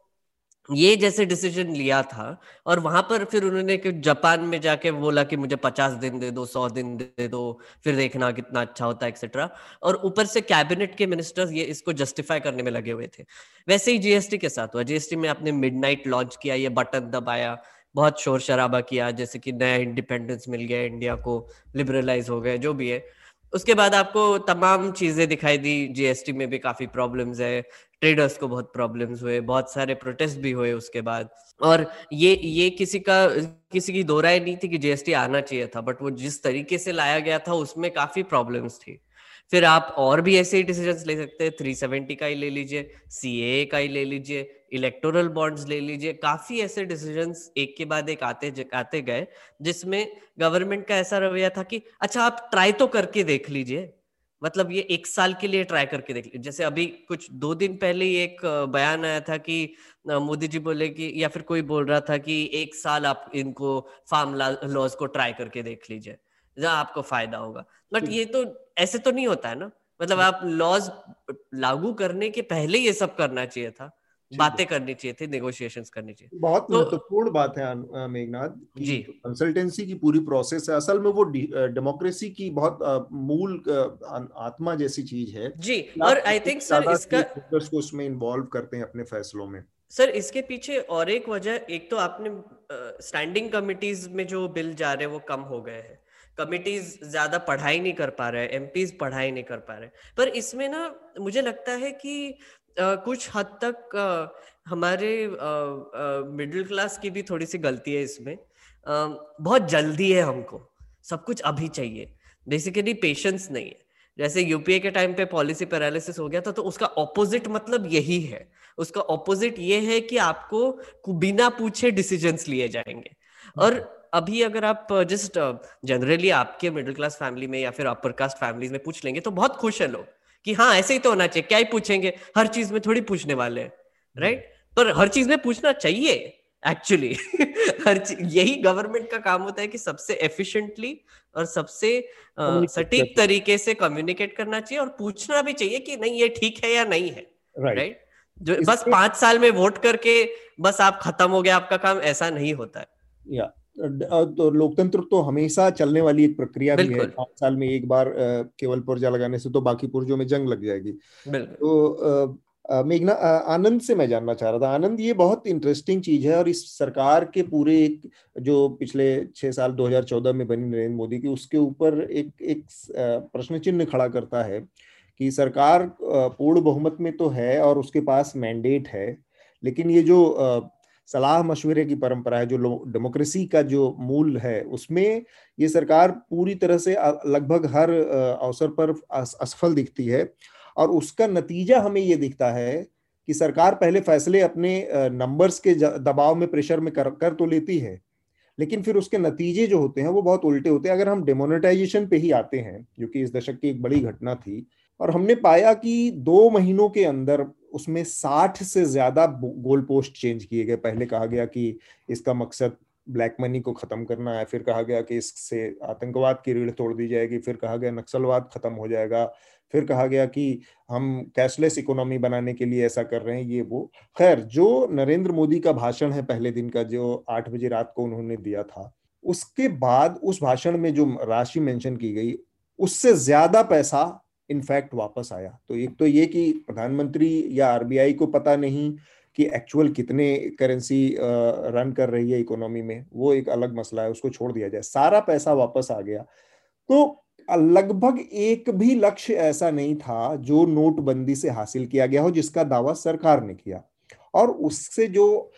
D: ये जैसे डिसीज़न लिया था और वहाँ पर फिर उन्होंने कि जापान में जाके बोला कि मुझे पचास दिन दे दो, सौ दिन दे दो, फिर देखना कितना अच्छा होता है एक्सेट्रा और ऊपर से कैबिनेट के मिनिस्टर्स ये इसको जस्टिफाई करने में लगे हुए थे। वैसे ही जीएसटी के साथ हुआ। जीएसटी में आपने मिडनाइट लॉन्च किया, ये बटन दबाया, बहुत शोर शराबा किया, जैसे कि नया इंडिपेंडेंस मिल गया इंडिया को लिबरलाइज हो गया, जो भी है। उसके बाद आपको तमाम चीज़ें दिखाई दी। जीएसटी में भी काफ़ी प्रॉब्लम्स है। ट्रेडर्स को बहुत प्रॉब्लम्स हुए, बहुत सारे प्रोटेस्ट भी हुए उसके बाद। और ये ये किसी का, किसी की दो राय नहीं थी कि जीएसटी आना चाहिए था बट वो जिस तरीके से लाया गया था उसमें काफ़ी प्रॉब्लम्स थी। फिर आप और भी ऐसे ही डिसीज़न ले सकते हैं थ्री सेवेंटी का ही ले लीजिए सी ए का ही ले लीजिए इलेक्टोरल बॉन्ड्स ले लीजिए, काफ़ी ऐसे डिसीज़न एक के बाद एक आते आते गए, जिसमें गवर्नमेंट का ऐसा रवैया था कि अच्छा आप ट्राई तो करके देख लीजिए। मतलब ये एक साल के लिए ट्राई करके देख लीजिए जैसे अभी कुछ दो दिन पहले ही एक बयान आया था कि मोदी जी बोले कि या फिर कोई बोल रहा था कि एक साल आप इनको फार्म लॉज को ट्राई करके देख लीजिए जहाँ आपको फ़ायदा होगा। बट ये तो ऐसे तो नहीं होता है ना? मतलब आप लॉज लागू करने के पहले ये सब करना चाहिए था। बातें करनी चाहिए थी नेगोशिएशंस करनी चाहिए।
B: बहुत तो, महत्वपूर्ण बात है मेघनाथ जी। कंसल्टेंसी की पूरी प्रोसेस है। असल में वो डेमोक्रेसी की बहुत मूल आत्मा जैसी चीज़ है।
D: जी और आई थिंक सर इसका
B: को उसमें इन्वॉल्व करते हैं अपने फैसलों में?
D: सर इसके पीछे और एक वजह एक तो आपने स्टैंडिंग uh, कमिटीज में जो बिल जा रहे हैं वो कम हो गए हैं। कमिटीज ज़्यादा पढ़ाई नहीं कर पा रहे एमपीज पढ़ाई नहीं कर पा रहे पर इसमें ना मुझे लगता है कि Uh, कुछ हद तक हमारे मिडिल क्लास की भी थोड़ी सी गलती है इसमें। बहुत जल्दी है हमको सब कुछ अभी चाहिए। बेसिकली पेशेंस नहीं है। जैसे यूपीए के टाइम पे पॉलिसी पैरालिसिस हो गया था तो उसका ऑपोजिट मतलब यही है। उसका ऑपोजिट ये है कि आपको बिना पूछे डिसीजंस लिए जाएँगे। और अभी अगर आप जस्ट जनरली आपके मिडिल क्लास फैमिली में या फिर अपर कास्ट फैमिलीज़ में पूछ लेंगे तो बहुत खुश है लोग। कि हाँ ऐसे ही तो होना चाहिए। क्या ही पूछेंगे? हर चीज़ में थोड़ी पूछने वाले हैं राइट पर हर चीज़ में पूछना चाहिए एक्चुअली (laughs) हर यही गवर्नमेंट का काम होता है कि सबसे एफिशिएंटली और सबसे सटीक तरीके से कम्युनिकेट करना चाहिए और पूछना भी चाहिए कि नहीं ये ठीक है या नहीं है राइट right? right? जो बस पाँच साल में वोट करके बस आप खत्म हो गया आपका काम ऐसा नहीं होता है।
B: या तो लोकतंत्र तो हमेशा चलने वाली एक प्रक्रिया भी है। पाँच साल में एक बार केवल पुर्जा लगाने से तो बाकी पुर्जों में जंग लग जाएगी। तो मेघना आनंद से मैं जानना चाह रहा था। आनंद ये बहुत इंटरेस्टिंग चीज़ है और इस सरकार के पूरे एक जो पिछले छह साल 2014 में बनी नरेंद्र मोदी की उसके ऊपर एक एक प्रश्न चिन्ह खड़ा करता है कि सरकार पूर्ण बहुमत में तो है और उसके पास मैंडेट है लेकिन ये जो सलाह मशवरे की परंपरा है जो डेमोक्रेसी का जो मूल है उसमें ये सरकार पूरी तरह से लगभग हर अवसर पर असफल दिखती है और उसका नतीजा हमें ये दिखता है कि सरकार पहले फैसले अपने नंबर्स के दबाव में प्रेशर में कर, कर तो लेती है लेकिन फिर उसके नतीजे जो होते हैं वो बहुत उल्टे होते हैं। अगर हम डेमोनेटाइजेशन पे ही आते हैं जो कि इस दशक की एक बड़ी घटना थी और हमने पाया कि दो महीनों के अंदर उसमें साठ से ज़्यादा गोल पोस्ट चेंज किए गए। पहले कहा गया कि इसका मकसद ब्लैक मनी को खत्म करना है, फिर कहा गया कि इससे आतंकवाद की रीढ़ तोड़ दी जाएगी, फिर कहा गया नक्सलवाद खत्म हो जाएगा, फिर कहा गया कि हम कैशलेस इकोनॉमी बनाने के लिए ऐसा कर रहे हैं, ये वो। खैर, जो नरेंद्र मोदी का भाषण है पहले दिन का, जो आठ बजे रात को उन्होंने दिया था, उसके बाद उस भाषण में जो राशि मेंशन की गई, उससे ज़्यादा पैसा इनफैक्ट वापस आया। तो एक तो ये कि प्रधानमंत्री या आरबीआई को पता नहीं कि एक्चुअल कितने करेंसी रन कर रही है इकोनॉमी में, वो एक अलग मसला है, उसको छोड़ दिया जाए। सारा पैसा वापस आ गया। तो लगभग एक भी लक्ष्य ऐसा नहीं था जो नोटबंदी से हासिल किया गया हो, जिसका दावा सरकार ने किया। और उससे जो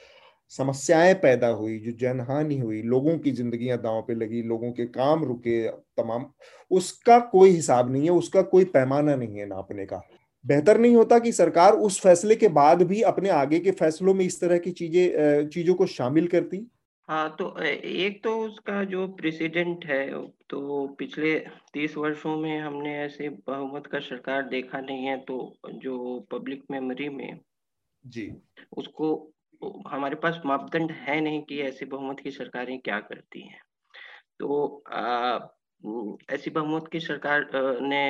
B: समस्याएँ पैदा हुई जो जनहानि हुई लोगों की जिंदगियाँ दांव पे लगी लोगों के काम रुके तमाम उसका कोई हिसाब नहीं है उसका कोई पैमाना नहीं है नापने का। बेहतर नहीं होता कि सरकार उस फैसले के बाद भी अपने आगे के फैसलों में इस तरह की चीज़ें चीज़ों को शामिल करती?
E: हाँ तो एक तो उसका जो प्रेसिडेंट है तो पिछले तीस वर्षों में हमने ऐसे बहुमत का सरकार देखा नहीं है तो जो पब्लिक मेमोरी में
B: जी।
E: उसको हमारे पास मापदंड है नहीं कि ऐसी बहुमत की सरकारें क्या करती हैं। तो ऐसी बहुमत की सरकार ने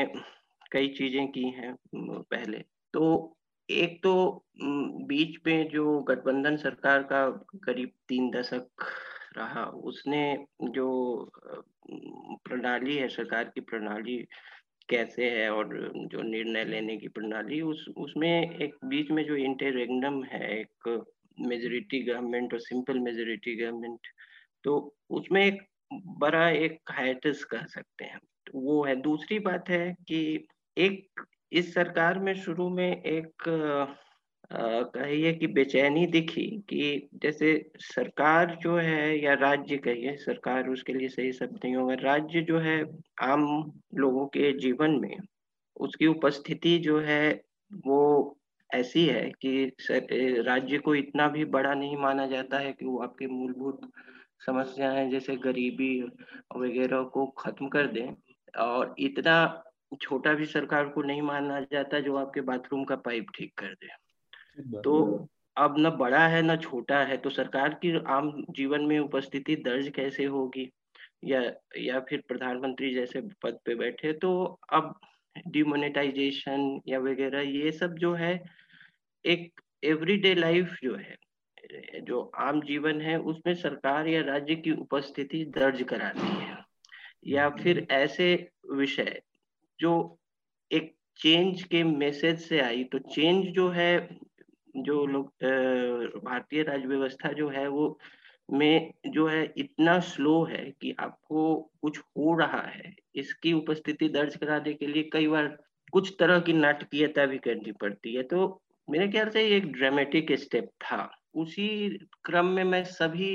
E: कई चीज़ें की हैं पहले। तो एक तो बीच में जो गठबंधन सरकार का करीब तीन दशक रहा, उसने जो प्रणाली है, सरकार की प्रणाली कैसे है और जो निर्णय लेने की प्रणाली, उस, उसमें एक, बीच में जो इंटररेगनम है, एक मेजोरिटी गवर्नमेंट और सिंपल मेजोरिटी गवर्नमेंट तो उसमें एक बड़ा एक हाइटस कह सकते हैं। तो वो है। दूसरी बात है कि एक, इस सरकार में शुरू में एक कहिए कि बेचैनी दिखी कि जैसे सरकार जो है या राज्य कहिए, सरकार उसके लिए सही शब्द नहीं होगा, राज्य जो है आम लोगों के जीवन में उसकी उपस्थिति जो है वो ऐसी है कि राज्य को इतना भी बड़ा नहीं माना जाता है कि वो आपके मूलभूत समस्याएँ जैसे गरीबी वगैरह को खत्म कर दें और इतना छोटा भी सरकार को नहीं माना जाता जो आपके बाथरूम का पाइप ठीक कर दे। तो अब न बड़ा है, न छोटा है तो सरकार की आम जीवन में उपस्थिति दर्ज कैसे होगी? या या फिर प्रधानमंत्री जैसे पद पे बैठे तो अब डिमोनेटाइजेशन या वगैरह ये सब जो है एक एवरीडे लाइफ जो है जो आम जीवन है उसमें सरकार या राज्य की उपस्थिति दर्ज कराती है। या फिर ऐसे विषय जो एक चेंज के मैसेज से आई तो चेंज जो है जो लोग भारतीय राज्य व्यवस्था जो है वो में जो है इतना स्लो है कि आपको कुछ हो रहा है इसकी उपस्थिति दर्ज कराने के लिए कई बार कुछ तरह की नाटकीयता भी करनी पड़ती है। तो मेरे ख्याल से एक ड्रामेटिक स्टेप था। उसी क्रम में मैं सभी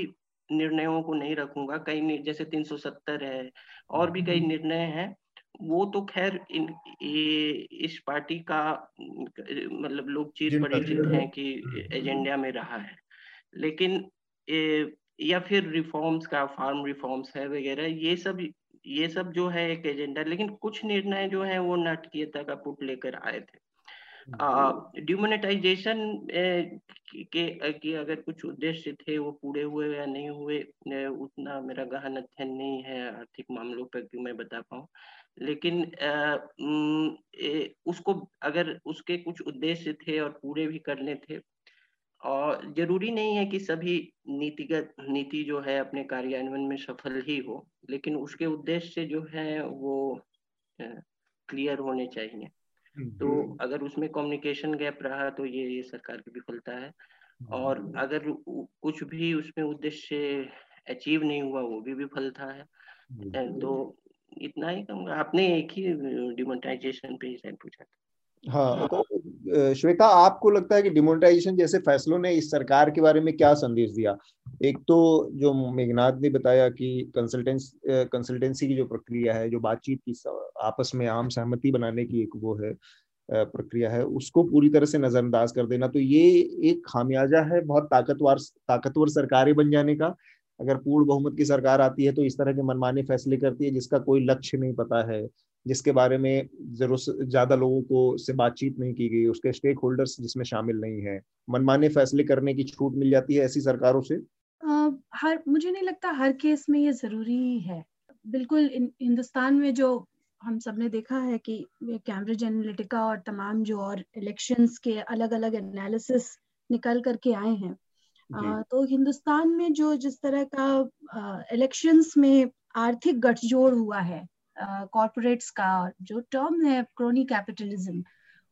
E: निर्णयों को नहीं रखूँगा। कई जैसे 370 है और भी कई निर्णय हैं। वो तो खैर इन ये इस पार्टी का मतलब लोग चीज़ परिचित हैं कि एजेंडा में रहा है। लेकिन ए, या फिर रिफॉर्म्स का फार्म रिफॉर्म्स है वगैरह ये सब ये सब जो है एक एजेंडा। लेकिन कुछ निर्णय जो है वो नाटकीयता का पुट लेकर आए थे। डिमोनेटाइजेशन के के अगर कुछ उद्देश्य थे वो पूरे हुए या नहीं हुए उतना मेरा गहन अध्ययन नहीं है आर्थिक मामलों पर कि मैं बता पाऊँ। लेकिन आ, ए, उसको अगर उसके कुछ उद्देश्य थे और पूरे भी करने थे और ज़रूरी नहीं है कि सभी नीतिगत नीति जो है अपने कार्यान्वयन में सफल ही हो लेकिन उसके उद्देश्य जो है वो क्लियर होने चाहिए। तो हम्म। अगर उसमें कम्युनिकेशन गैप रहा तो ये ये सरकार की विफलता है और हम्म। अगर कुछ भी उसमें उद्देश्य अचीव नहीं हुआ वो भी विफलता है हम्म। तो इतना ही कम आपने एक ही डिमोनेटाइजेशन पे ही पूछा था
B: हाँ तो श्वेता, आपको लगता है कि डिमोनेटाइजेशन जैसे फैसलों ने इस सरकार के बारे में क्या संदेश दिया? एक तो जो मेघनाथ ने बताया कि कंसल्टेंस कंसल्टेंसी की जो प्रक्रिया है, जो बातचीत की आपस में आम सहमति बनाने की एक वो है प्रक्रिया है, उसको पूरी तरह से नजरअंदाज कर देना। तो ये एक खामियाजा है बहुत ताकतवर ताकतवर सरकारें बन जाने का। अगर पूर्ण बहुमत की सरकार आती है तो इस तरह के मनमाने फैसले करती है जिसका कोई लक्ष्य नहीं पता है। जिसके बारे में ज़रूर ज़्यादा लोगों को से बातचीत नहीं की गई उसके स्टेक होल्डर्स जिसमें शामिल नहीं है। मनमाने फैसले करने की छूट मिल जाती है ऐसी सरकारों से?
C: आ, हर मुझे नहीं लगता हर केस में ये ज़रूरी है। बिल्कुल हिंदुस्तान में जो हम सबने देखा है कि कैम्ब्रिज एनालिटिका और तमाम जो और इलेक्शंस के अलग अलग एनालिसिस निकल करके आए हैं। आ, तो हिंदुस्तान में जो जिस तरह का इलेक्शंस में आर्थिक गठजोड़ हुआ है कॉरपोरेट्स का जो टर्म है क्रोनी कैपिटलिज्म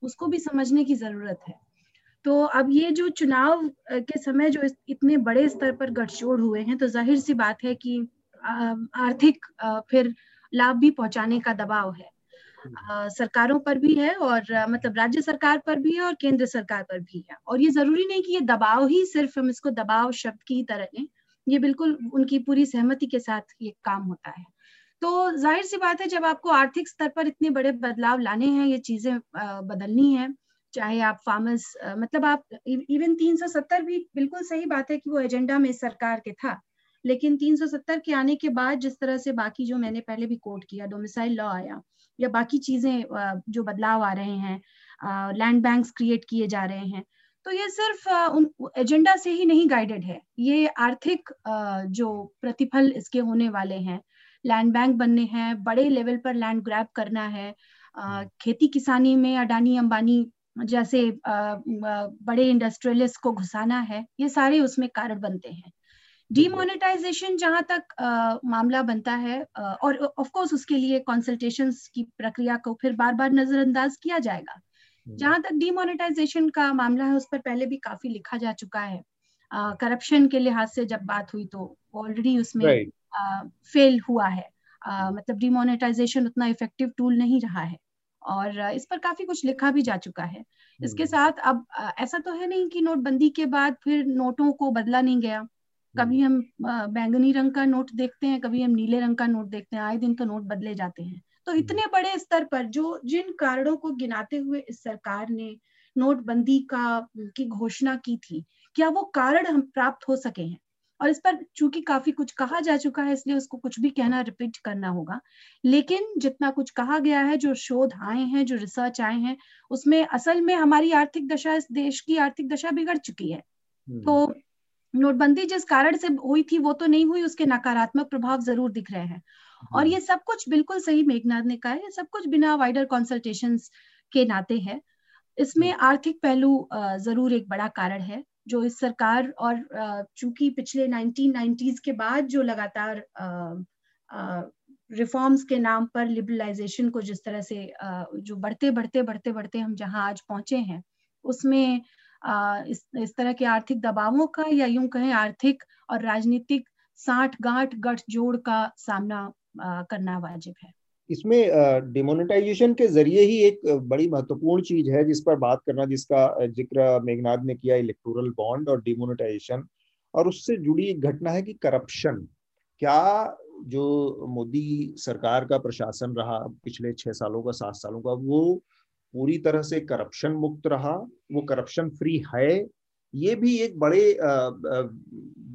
C: उसको भी समझने की ज़रूरत है। तो अब ये जो चुनाव के समय जो इतने बड़े स्तर पर गठजोड़ हुए हैं तो ज़ाहिर सी बात है कि आर्थिक फिर लाभ भी पहुँचाने का दबाव है। सरकारों पर भी है और मतलब राज्य सरकार पर भी है और केंद्र सरकार पर भी है। और ये ज़रूरी नहीं कि ये दबाव ही सिर्फ़ हम इसको दबाव शब्द की तरह लें, ये बिल्कुल उनकी पूरी सहमति के साथ ये काम होता है। तो ज़ाहिर सी बात है, जब आपको आर्थिक स्तर पर इतने बड़े बदलाव लाने हैं, ये चीज़ें बदलनी है, चाहे आप फार्मर्स मतलब आप इवन 370 भी बिल्कुल सही बात है कि वो एजेंडा में सरकार के था, लेकिन 370 के आने के बाद जिस तरह से बाकी जो मैंने पहले भी कोट किया डोमिसाइल लॉ आया, या बाकी चीज़ें जो बदलाव आ रहे हैं लैंड बैंक्स क्रिएट किए जा रहे हैं तो ये सिर्फ़ उन एजेंडा से ही नहीं गाइडेड है। ये आर्थिक जो प्रतिफल इसके होने वाले हैं लैंड बैंक बनने हैं बड़े लेवल पर लैंड ग्रैब करना है खेती किसानी में अडानी अंबानी जैसे बड़े इंडस्ट्रियलिस्ट को घुसाना है ये सारे उसमें कारण बनते हैं। डीमोनेटाइजेशन जहाँ तक आ, मामला बनता है आ, और ऑफ़ कोर्स उसके लिए कंसल्टेशन की प्रक्रिया को फिर बार बार नजरअंदाज किया जाएगा। हम्म। जहाँ तक डीमोनेटाइजेशन का मामला है उस पर पहले भी काफ़ी लिखा जा चुका है। करप्शन के लिहाज से जब बात हुई तो ऑलरेडी उसमें right. फेल हुआ है। आ, मतलब डिमोनेटाइजेशन उतना इफ़ेक्टिव टूल नहीं रहा है। और इस पर काफ़ी कुछ लिखा भी जा चुका है। इसके हम्म। साथ अब ऐसा तो है नहीं कि नोटबंदी के बाद फिर नोटों को बदला नहीं गया। कभी हम्म। हम बैंगनी रंग का नोट देखते हैं कभी हम नीले रंग का नोट देखते हैं आए दिन तो नोट बदले जाते हैं। तो हम्म। इतने बड़े स्तर पर जो जिन कारणों को गिनाते हुए इस सरकार ने नोटबंदी का की घोषणा की थी क्या वो कारण हम प्राप्त हो सके हैं? और इस पर चूँकि काफ़ी कुछ कहा जा चुका है इसलिए उसको कुछ भी कहना रिपीट करना होगा लेकिन जितना कुछ कहा गया है जो शोध आए हैं जो रिसर्च आए हैं उसमें असल में हमारी आर्थिक दशा इस देश की आर्थिक दशा बिगड़ चुकी है हम्म। तो नोटबंदी जिस कारण से हुई थी वो तो नहीं हुई उसके नकारात्मक प्रभाव ज़रूर दिख रहे हैं और हम्म। ये सब कुछ बिल्कुल सही मेघनाथ ने कहा है सब कुछ बिना वाइडर कंसल्टेशन के नाते है इसमें हम्म। आर्थिक पहलू ज़रूर एक बड़ा कारण है जो इस सरकार और चूँकि पिछले 1990s के बाद जो लगातार रिफॉर्म्स के नाम पर लिबरलाइजेशन को जिस तरह से जो बढ़ते बढ़ते बढ़ते बढ़ते हम जहाँ आज पहुँचे हैं, उसमें इस इस तरह के आर्थिक दबावों का या यूँ कहें आर्थिक और राजनीतिक साठ गांठ गठ जोड़ का सामना करना वाजिब है।
B: इसमें डिमोनेटाइजेशन के ज़रिए ही एक बड़ी महत्वपूर्ण चीज़ है जिस पर बात करना, जिसका ज़िक्र मेघनाथ ने किया इलेक्टोरल बॉन्ड और डिमोनेटाइजेशन और उससे जुड़ी एक घटना है कि करप्शन क्या जो मोदी सरकार का प्रशासन रहा पिछले छह सालों का, सात सालों का, वो पूरी तरह से करप्शन मुक्त रहा, वो करप्शन फ्री है? ये भी एक बड़े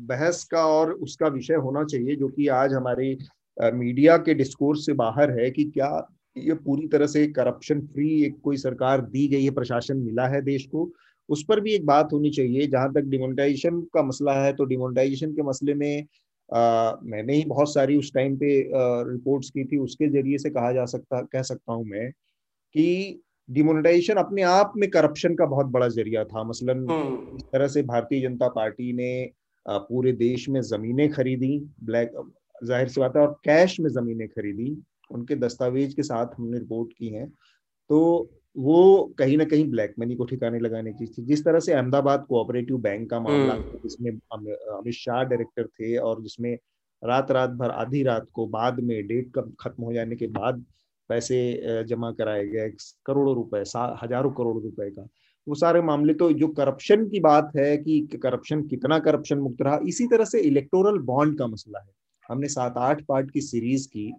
B: बहस का और उसका विषय होना चाहिए, जो कि आज हमारे मीडिया के डिस्कोर्स से बाहर है कि क्या ये पूरी तरह से करप्शन फ्री एक कोई सरकार दी गई है प्रशासन मिला है देश को? उस पर भी एक बात होनी चाहिए। जहाँ तक डिमोनेटाइजेशन का मसला है तो डिमोनेटाइजेशन के मसले में आ, मैंने ही बहुत सारी उस टाइम पे रिपोर्ट्स की थी उसके ज़रिए से कहा जा सकता कह सकता हूँ मैं कि डिमोनेटाइजेशन अपने आप में करप्शन का बहुत बड़ा ज़रिया था। मसलन हम्म। इस तरह से भारतीय जनता पार्टी ने पूरे देश में जमीनें खरीदी ब्लैक ज़ाहिर सी बात है और कैश में जमीनें खरीदी उनके दस्तावेज़ के साथ हमने रिपोर्ट की है तो वो कहीं ना कहीं ब्लैक मनी को ठिकाने लगाने की थी। जिस तरह से अहमदाबाद कोऑपरेटिव बैंक का मामला हम्म। जिसमें अमित शाह डायरेक्टर थे और जिसमें रात रात भर आधी रात को बाद में डेट कब खत्म हो जाने के बाद पैसे जमा कराए गए करोड़ों रुपए हज़ारों करोड़ रुपए का। वो सारे मामले तो जो करप्शन की बात है कि करप्शन कितना करप्शन मुक्त रहा इसी तरह से इलेक्टोरल बॉन्ड का मसला है। हमने सात आठ पार्ट की सीरीज़ की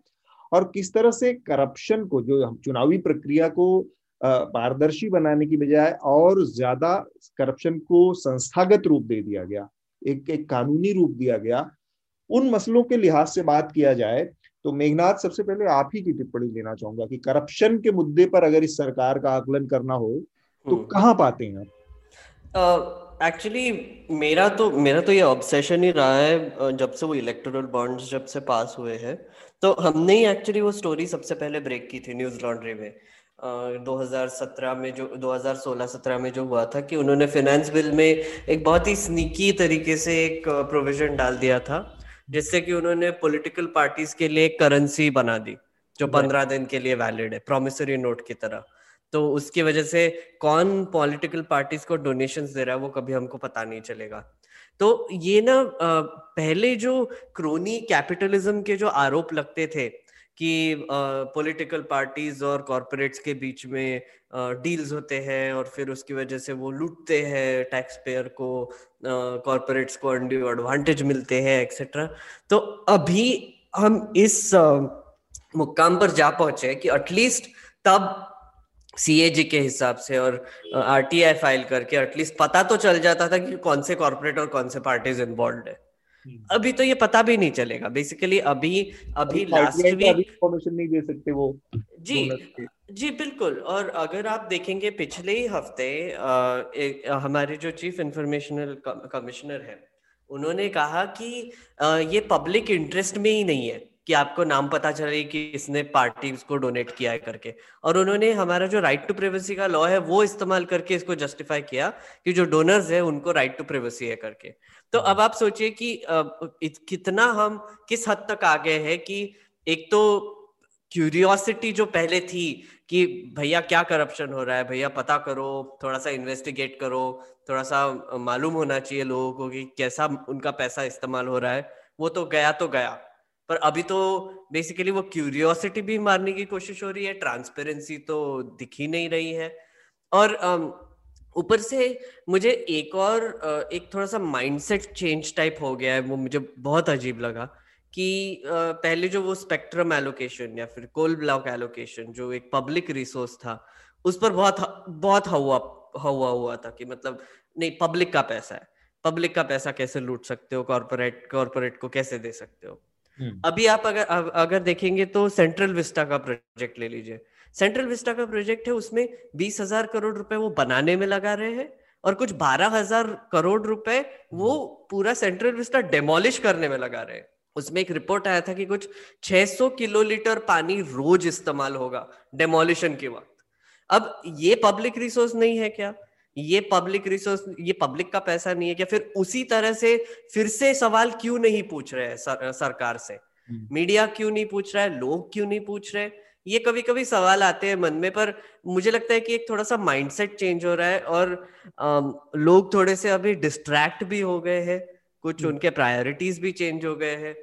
B: और किस तरह से करप्शन को जो हम चुनावी प्रक्रिया को पारदर्शी बनाने की बजाय और ज़्यादा करप्शन को संस्थागत रूप दे दिया गया एक एक कानूनी रूप दिया गया उन मसलों के लिहाज से बात किया जाए तो मेघनाथ सबसे पहले आप ही की टिप्पणी लेना चाहूँगा कि करप्शन के मुद्दे पर अगर इस सरकार का आकलन करना हो तो हम्म। कहाँ पाते हैं
D: आप एक्चुअली मेरा तो मेरा तो ये ऑब्सेशन ही रहा है जब से वो इलेक्टोरल बॉन्ड्स जब से पास हुए हैं। तो हमने ही एक्चुअली वो स्टोरी सबसे पहले ब्रेक की थी न्यूज़ लॉन्ड्री में। uh, 2017 में जो 2016-17 में जो हुआ था कि उन्होंने फाइनेंस बिल में एक बहुत ही स्नीकी तरीके से एक प्रोविज़न डाल दिया था जिससे कि उन्होंने पॉलिटिकल पार्टीज़ के लिए करेंसी बना दी जो पंद्रह दिन के लिए वैलिड है प्रोमिसरी नोट की तरह। तो उसकी वजह से कौन पॉलिटिकल पार्टीज़ को डोनेशंस दे रहा है वो कभी हमको पता नहीं चलेगा। तो ये ना पहले जो क्रोनी कैपिटलिज्म के जो आरोप लगते थे कि पॉलिटिकल पार्टीज़ और कॉरपोरेट्स के बीच में डील्स होते हैं और फिर उसकी वजह से वो लूटते हैं टैक्स पेयर को कॉरपोरेट्स को एडवांटेज मिलते हैं एक्सेट्रा तो अभी हम इस मुकाम पर जा पहुँचे कि एटलीस्ट तब सीएजी के हिसाब से और आरटीआई फ़ाइल करके एटलीस्ट पता तो चल जाता था कि कौन से कॉर्पोरेट और कौन से पार्टीज़ इन्वॉल्व है। अभी तो ये पता भी नहीं चलेगा। बेसिकली अभी अभी लास्ट वीक
B: इंफॉर्मेशन नहीं दे सकते वो
D: जी जी बिल्कुल। और अगर आप देखेंगे पिछले ही हफ़्ते हमारे जो चीफ इंफॉर्मेशनल कमिश्नर है उन्होंने कहा कि ये पब्लिक इंटरेस्ट में ही नहीं है। कि आपको नाम पता चले कि इसने पार्टी को डोनेट किया है करके। और उन्होंने हमारा जो राइट टू प्रिवेसी का लॉ है वो इस्तेमाल करके इसको जस्टिफाई किया कि जो डोनर्स है उनको राइट टू प्रिवेसी है करके। तो अब आप सोचिए कि कितना हम किस हद तक आ गए हैं कि एक तो क्यूरियोसिटी जो पहले थी कि भैया क्या करप्शन हो रहा है भैया पता करो थोड़ा सा इन्वेस्टिगेट करो थोड़ा सा मालूम होना चाहिए लोगों को कि कैसा उनका पैसा इस्तेमाल हो रहा है वो तो गया तो गया। पर अभी तो बेसिकली वो क्यूरियोसिटी भी मारने की कोशिश हो रही है ट्रांसपेरेंसी तो दिख ही नहीं रही है और ऊपर से मुझे एक और एक थोड़ा सा माइंडसेट चेंज टाइप हो गया है, वो मुझे बहुत अजीब लगा कि पहले जो वो स्पेक्ट्रम एलोकेशन या फिर कोल ब्लॉक एलोकेशन जो एक पब्लिक रिसोर्स था, उस पर बहुत बहुत हवा हवा हुआ था कि मतलब नहीं पब्लिक का पैसा है पब्लिक का पैसा कैसे लूट सकते हो कॉर्पोरेट कॉर्पोरेट को कैसे दे सकते हो। अभी आप अगर अगर देखेंगे तो सेंट्रल विस्टा का प्रोजेक्ट ले लीजिए। सेंट्रल विस्टा का प्रोजेक्ट है उसमें बीस हज़ार करोड़ रुपए वो बनाने में लगा रहे हैं और कुछ बारह हज़ार करोड़ रुपए वो हम्म। पूरा सेंट्रल विस्टा डेमोलिश करने में लगा रहे हैं। उसमें एक रिपोर्ट आया था कि कुछ 600 किलोलीटर पानी रोज इस्तेमाल होगा डेमोलिशन के वक्त। अब ये पब्लिक रिसोर्स नहीं है क्या? ये पब्लिक रिसोर्स ये पब्लिक का पैसा नहीं है क्या? फिर उसी तरह से फिर से सवाल क्यों नहीं पूछ रहे हैं सर, सरकार से? मीडिया हम्म। क्यों नहीं पूछ रहा है? लोग क्यों नहीं पूछ रहे ये कभी कभी सवाल आते हैं मन में पर मुझे लगता है कि एक थोड़ा सा माइंडसेट चेंज हो रहा है और आ, लोग थोड़े से अभी डिस्ट्रैक्ट भी हो गए हैं। कुछ हम्म। उनके प्रायोरिटीज भी चेंज हो गए हैं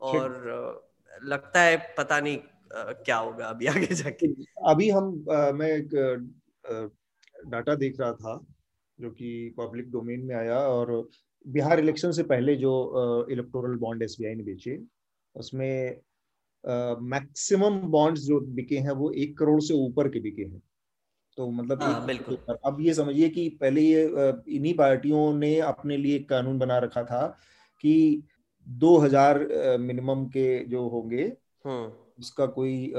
D: और लगता है पता नहीं क्या होगा अभी आगे जाके।
B: अभी हम आ, मैं एक डाटा देख रहा था जो कि पब्लिक डोमेन में आया और बिहार इलेक्शन से पहले जो इलेक्टोरल बॉन्ड एस ने बेचे उसमें मैक्सिमम बॉन्ड्स जो बिके हैं वो एक करोड़ से ऊपर के बिके हैं। तो मतलब
D: हाँ, बिल्कुल।
B: अब ये समझिए कि पहले ये इन्हीं पार्टियों ने अपने लिए एक कानून बना रखा था कि 2000 मिनिमम के जो होंगे हम्म। उसका कोई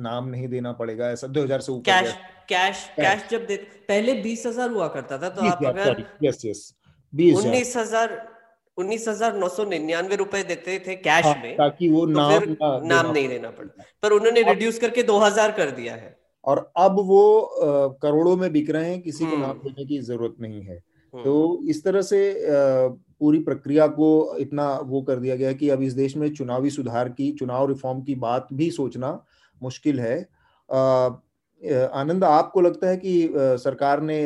B: नाम नहीं देना पड़ेगा ऐसा 2000 से ऊपर
D: कैश कैश कैश। जब दे पहले बीस हज़ार हुआ करता था तो आप अगर
B: यस यस बीस
D: उन्नीस हज़ार उन्नीस हज़ार नौ सौ निन्यानवे रुपए देते थे कैश हाँ, में
B: ताकि वो तो नाम ना
D: नाम नहीं देना पड़ता। पर उन्होंने रिड्यूस करके दो हज़ार कर दिया है।
B: और अब वो करोड़ों में बिक रहे हैं किसी को नाम हम्म। देने की ज़रूरत नहीं है। हम्म। तो इस तरह से पूरी प्रक्रिया को इतना वो कर दिया गया है कि अब इस देश में चुनावी सुधार की, चुनाव रिफॉर्म की बात भी सोचना मुश्किल है। आनंद, आपको लगता है कि सरकार ने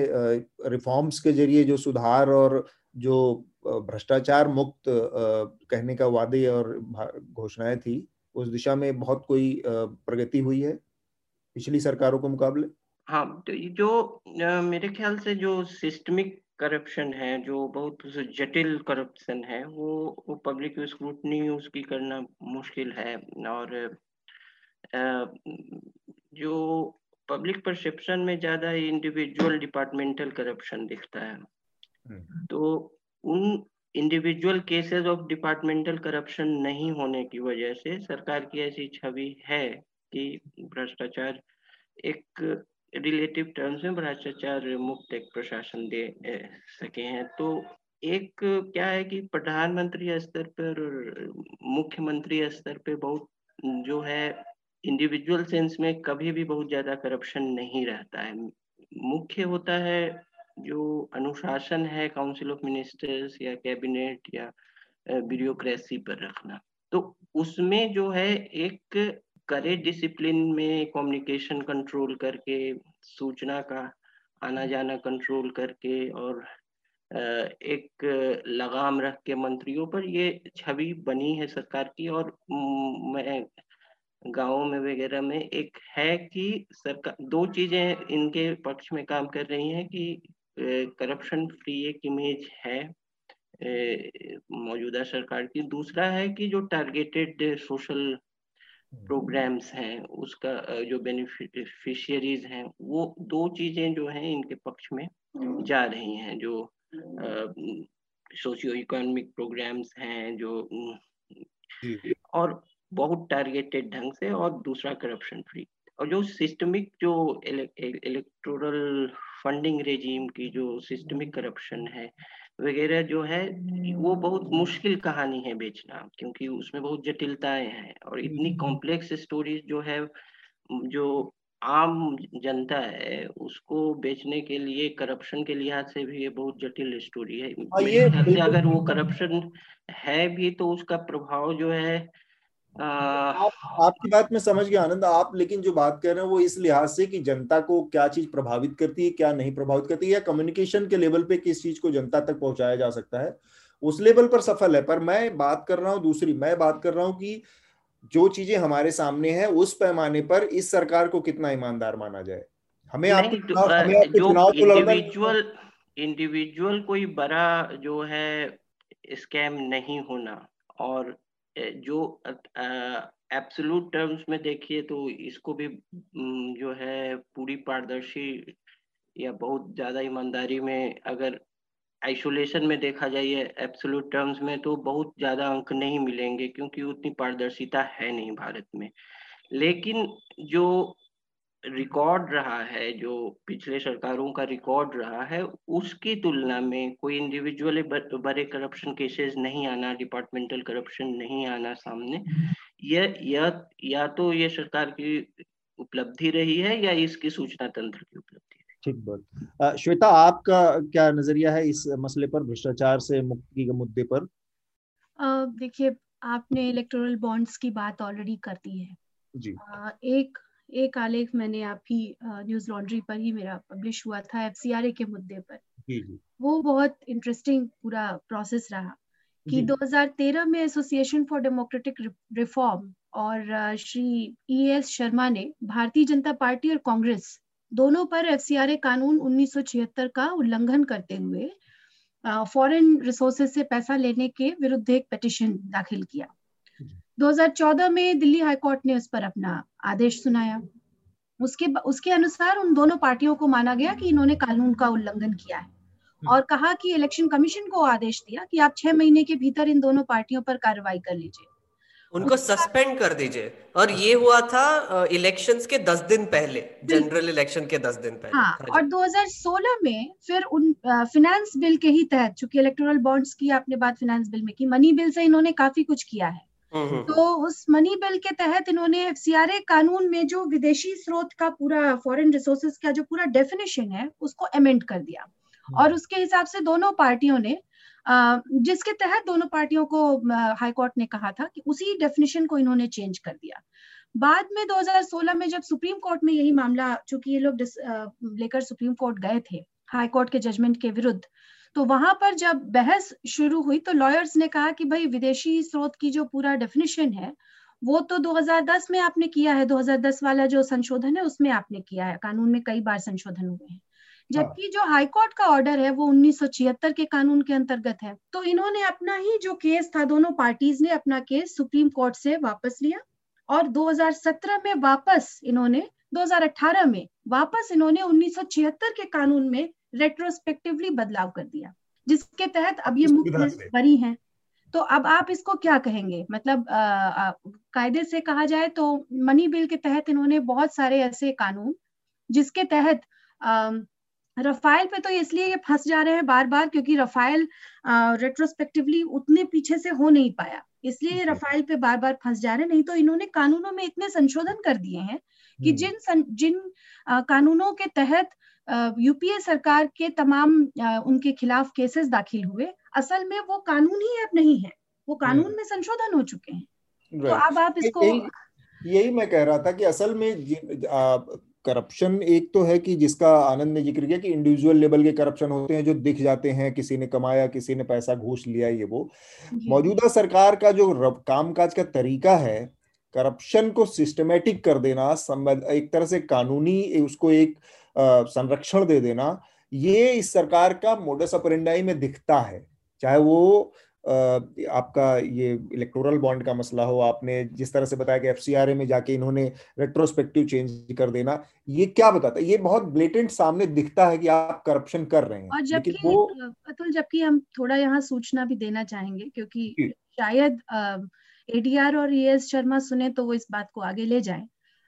B: रिफॉर्म्स के ज़रिए जो सुधार और जो भ्रष्टाचार मुक्त कहने का वादे और घोषणाएँ थी, उस दिशा में बहुत कोई प्रगति हुई है पिछली सरकारों के मुकाबले?
E: हाँ तो जो मेरे ख्याल से जो सिस्टमिक करप्शन है जो बहुत जटिल करप्शन है वो वो पब्लिक स्क्रूटनी उसकी करना मुश्किल है और जो पब्लिक परसेप्शन में ज़्यादा इंडिविजुअल डिपार्टमेंटल करप्शन दिखता है हम्म। तो उन individual cases of departmental corruption नहीं होने की वजह से सरकार की ऐसी छवि है कि भ्रष्टाचार एक रिलेटिव टर्म्स में भ्रष्टाचार मुक्त एक प्रशासन दे सके हैं। तो एक क्या है कि प्रधानमंत्री स्तर पर मुख्यमंत्री स्तर पे बहुत, जो है इंडिविजुअल सेंस में कभी भी बहुत ज़्यादा करप्शन नहीं रहता है। मुख्य होता है जो अनुशासन है काउंसिल ऑफ़ मिनिस्टर्स या कैबिनेट या ब्यूरोक्रेसी पर रखना। तो उसमें जो है एक करे डिसिप्लिन में कम्युनिकेशन कंट्रोल करके, सूचना का आना जाना कंट्रोल करके और एक लगाम रख के मंत्रियों पर ये छवि बनी है सरकार की और मैं गाँव में वगैरह में एक है कि सरकार, दो चीज़ें इनके पक्ष में काम कर रही हैं कि करप्शन फ्री एक इमेज है मौजूदा सरकार की। दूसरा है कि जो टारगेटेड सोशल प्रोग्राम्स हैं उसका जो बेनिफिशियरीज हैं वो दो चीज़ें जो हैं इनके पक्ष में जा रही हैं जो सोशियो इकोनॉमिक प्रोग्राम्स हैं जो और बहुत टारगेटेड ढंग से और दूसरा करप्शन फ्री। और जो सिस्टमिक जो इलेक्टोरल फंडिंग रेजीम की जो सिस्टमिक करप्शन है वगैरह जो है वो बहुत मुश्किल कहानी है बेचना क्योंकि उसमें बहुत जटिलताएँ हैं और इतनी कॉम्प्लेक्स स्टोरीज जो है जो आम जनता है उसको बेचने के लिए करप्शन के लिहाज से भी ये बहुत जटिल स्टोरी है। हाँ, ये अगर वो करप्शन है भी तो उसका प्रभाव जो है
B: आप आपकी बात में समझ गया आनंद। आप लेकिन जो बात कर रहे हैं वो इस लिहाज से कि जनता को क्या चीज़ प्रभावित करती है क्या नहीं प्रभावित करती है या कम्युनिकेशन के लेवल पे किस चीज़ को जनता तक पहुँचाया जा सकता है उस लेवल पर सफल है। पर मैं बात कर रहा हूँ दूसरी मैं बात कर रहा हूँ कि जो चीज़ें हमारे सामने है उस पैमाने पर इस सरकार को कितना ईमानदार माना जाए। हमें आपके
E: चुनाव इंडिविजुअल इंडिविजुअल कोई बड़ा जो है स्कैम नहीं होना और जो एब्सोलूट टर्म्स में देखिए तो इसको भी जो है पूरी पारदर्शी या बहुत ज़्यादा ईमानदारी में अगर आइसोलेशन में देखा जाए एब्सोलूट टर्म्स में तो बहुत ज़्यादा अंक नहीं मिलेंगे क्योंकि उतनी पारदर्शिता है नहीं भारत में। लेकिन जो रिकॉर्ड रहा है जो पिछले सरकारों का रिकॉर्ड रहा है उसकी तुलना में कोई इंडिविजुअली बड़े करप्शन केसेस नहीं आना डिपार्टमेंटल करप्शन नहीं आना सामने यह या, या तो ये सरकार की उपलब्धि रही है या इसकी सूचना तंत्र की उपलब्धि
B: ठीक बात। श्वेता आपका क्या नज़रिया है इस मसले पर भ्रष्टाचार से मुक्ति के मुद्दे पर?
C: देखिए आपने इलेक्टोरल बॉन्ड्स की बात ऑलरेडी कर दी है।
B: जी।
C: आ, एक एक आलेख मैंने आप ही न्यूज़ लॉन्ड्री पर ही मेरा पब्लिश हुआ था एफसीआरए के मुद्दे पर।
B: जी जी।
C: वो बहुत इंटरेस्टिंग पूरा प्रोसेस रहा कि 2013 में एसोसिएशन फॉर डेमोक्रेटिक रिफॉर्म और श्री ई एस शर्मा ने भारतीय जनता पार्टी और कांग्रेस दोनों पर एफसीआरए कानून 1976 का उल्लंघन करते हुए फॉरेन रिसोर्सेज से पैसा लेने के विरुद्ध एक पिटिशन दाखिल किया। 2014 में दिल्ली हाईकोर्ट ने उस पर अपना आदेश सुनाया। उसके उसके अनुसार उन दोनों पार्टियों को माना गया कि इन्होंने कानून का उल्लंघन किया है हम्म। और कहा कि इलेक्शन कमीशन को आदेश दिया कि आप छह महीने के भीतर इन दोनों पार्टियों पर कार्रवाई कर लीजिए।
D: उनको सस्पेंड कर दीजिए। और ये हुआ था इलेक्शंस के दस दिन पहले जनरल इलेक्शन के दस दिन पहले।
C: हाँ, हाँ और 2016 में फिर उन फिनेंस बिल के ही तहत चूँकि इलेक्टोरल बॉन्ड्स की आपने बात फिनेंस बिल में की मनी बिल से इन्होंने काफ़ी कुछ किया है। तो उस मनी बिल के तहत इन्होंने एफसीआरए कानून में जो विदेशी स्रोत का पूरा फॉरेन रिसोर्सेज का जो पूरा डेफिनेशन है उसको अमेंड कर दिया। हम्म। और उसके हिसाब से दोनों पार्टियों ने जिसके तहत दोनों पार्टियों को हाईकोर्ट ने कहा था कि उसी डेफिनेशन को इन्होंने चेंज कर दिया। बाद में 2016 में जब सुप्रीम कोर्ट में यही मामला चूँकि ये लोग लेकर सुप्रीम कोर्ट गए थे हाई कोर्ट के जजमेंट के विरुद्ध तो वहाँ पर जब बहस शुरू हुई तो लॉयर्स ने कहा कि भाई विदेशी स्रोत की जो पूरा डेफिनेशन है वो तो 2010 में आपने किया है 2010 वाला जो संशोधन है उसमें आपने किया है। कानून में कई बार संशोधन हुए हैं। जबकि हाँ। जो हाईकोर्ट का ऑर्डर है वो उन्नीस सौ छिहत्तर के कानून के अंतर्गत है। तो इन्होंने अपना ही जो केस था दोनों पार्टीज़ ने अपना केस सुप्रीम कोर्ट से वापस लिया और 2017 में वापस इन्होंने 2018 में वापस इन्होंने उन्नीस सौ छिहत्तर के कानून में रेट्रोस्पेक्टिवली बदलाव कर दिया। जिसके तहत अब ये मुक्त बरी हैं। तो अब आप इसको क्या कहेंगे? मतलब कायदे से कहा जाए तो मनी बिल के तहत इन्होंने बहुत सारे ऐसे कानून जिसके तहत आ, रफाइल पे तो इसलिए ये फंस जा रहे हैं बार बार क्योंकि रफाइल रेट्रोस्पेक्टिवली उतने पीछे से हो नहीं पाया। इसलिए ये रफाइल पे बार बार फंस जा रहे हैं। नहीं तो इन्होंने कानूनों में इतने संशोधन कर दिए हैं कि हम्म। जिन सं, जिन आ, कानूनों के तहत यूपीए सरकार के तमाम उनके खिलाफ केसेस दाखिल हुए। असल में वो कानून ही अब नहीं है। वो कानून हम्म। में संशोधन हो चुके हैं। तो अब आप इसको
B: यही मैं कह रहा था कि असल में करप्शन एक तो है कि जिसका आनंद ने ज़िक्र किया कि इंडिविजुअल लेवल के करप्शन होते हैं जो दिख जाते हैं किसी ने कमाया किसी ने पैसा घूस लिया ये वो। मौजूदा सरकार का जो कामकाज का तरीका है करप्शन को सिस्टमेटिक कर देना एक तरह से कानूनी उसको एक संरक्षण दे देना ये इस सरकार का मोडस अपरेंडाई में दिखता है। चाहे वो आपका ये इलेक्टोरल बॉन्ड का मसला हो आपने जिस तरह से बताया कि एफसीआरए में जाके इन्होंने रेट्रोस्पेक्टिव चेंज कर देना ये क्या बताता है? ये बहुत ब्लेटेंट सामने दिखता है कि आप करप्शन कर रहे हैं।
C: और जबकि वो अतुल जबकि हम थोड़ा यहाँ सूचना भी देना चाहेंगे क्योंकि शायद एडीआर और ए एस शर्मा सुने तो वो इस बात को आगे ले जाए।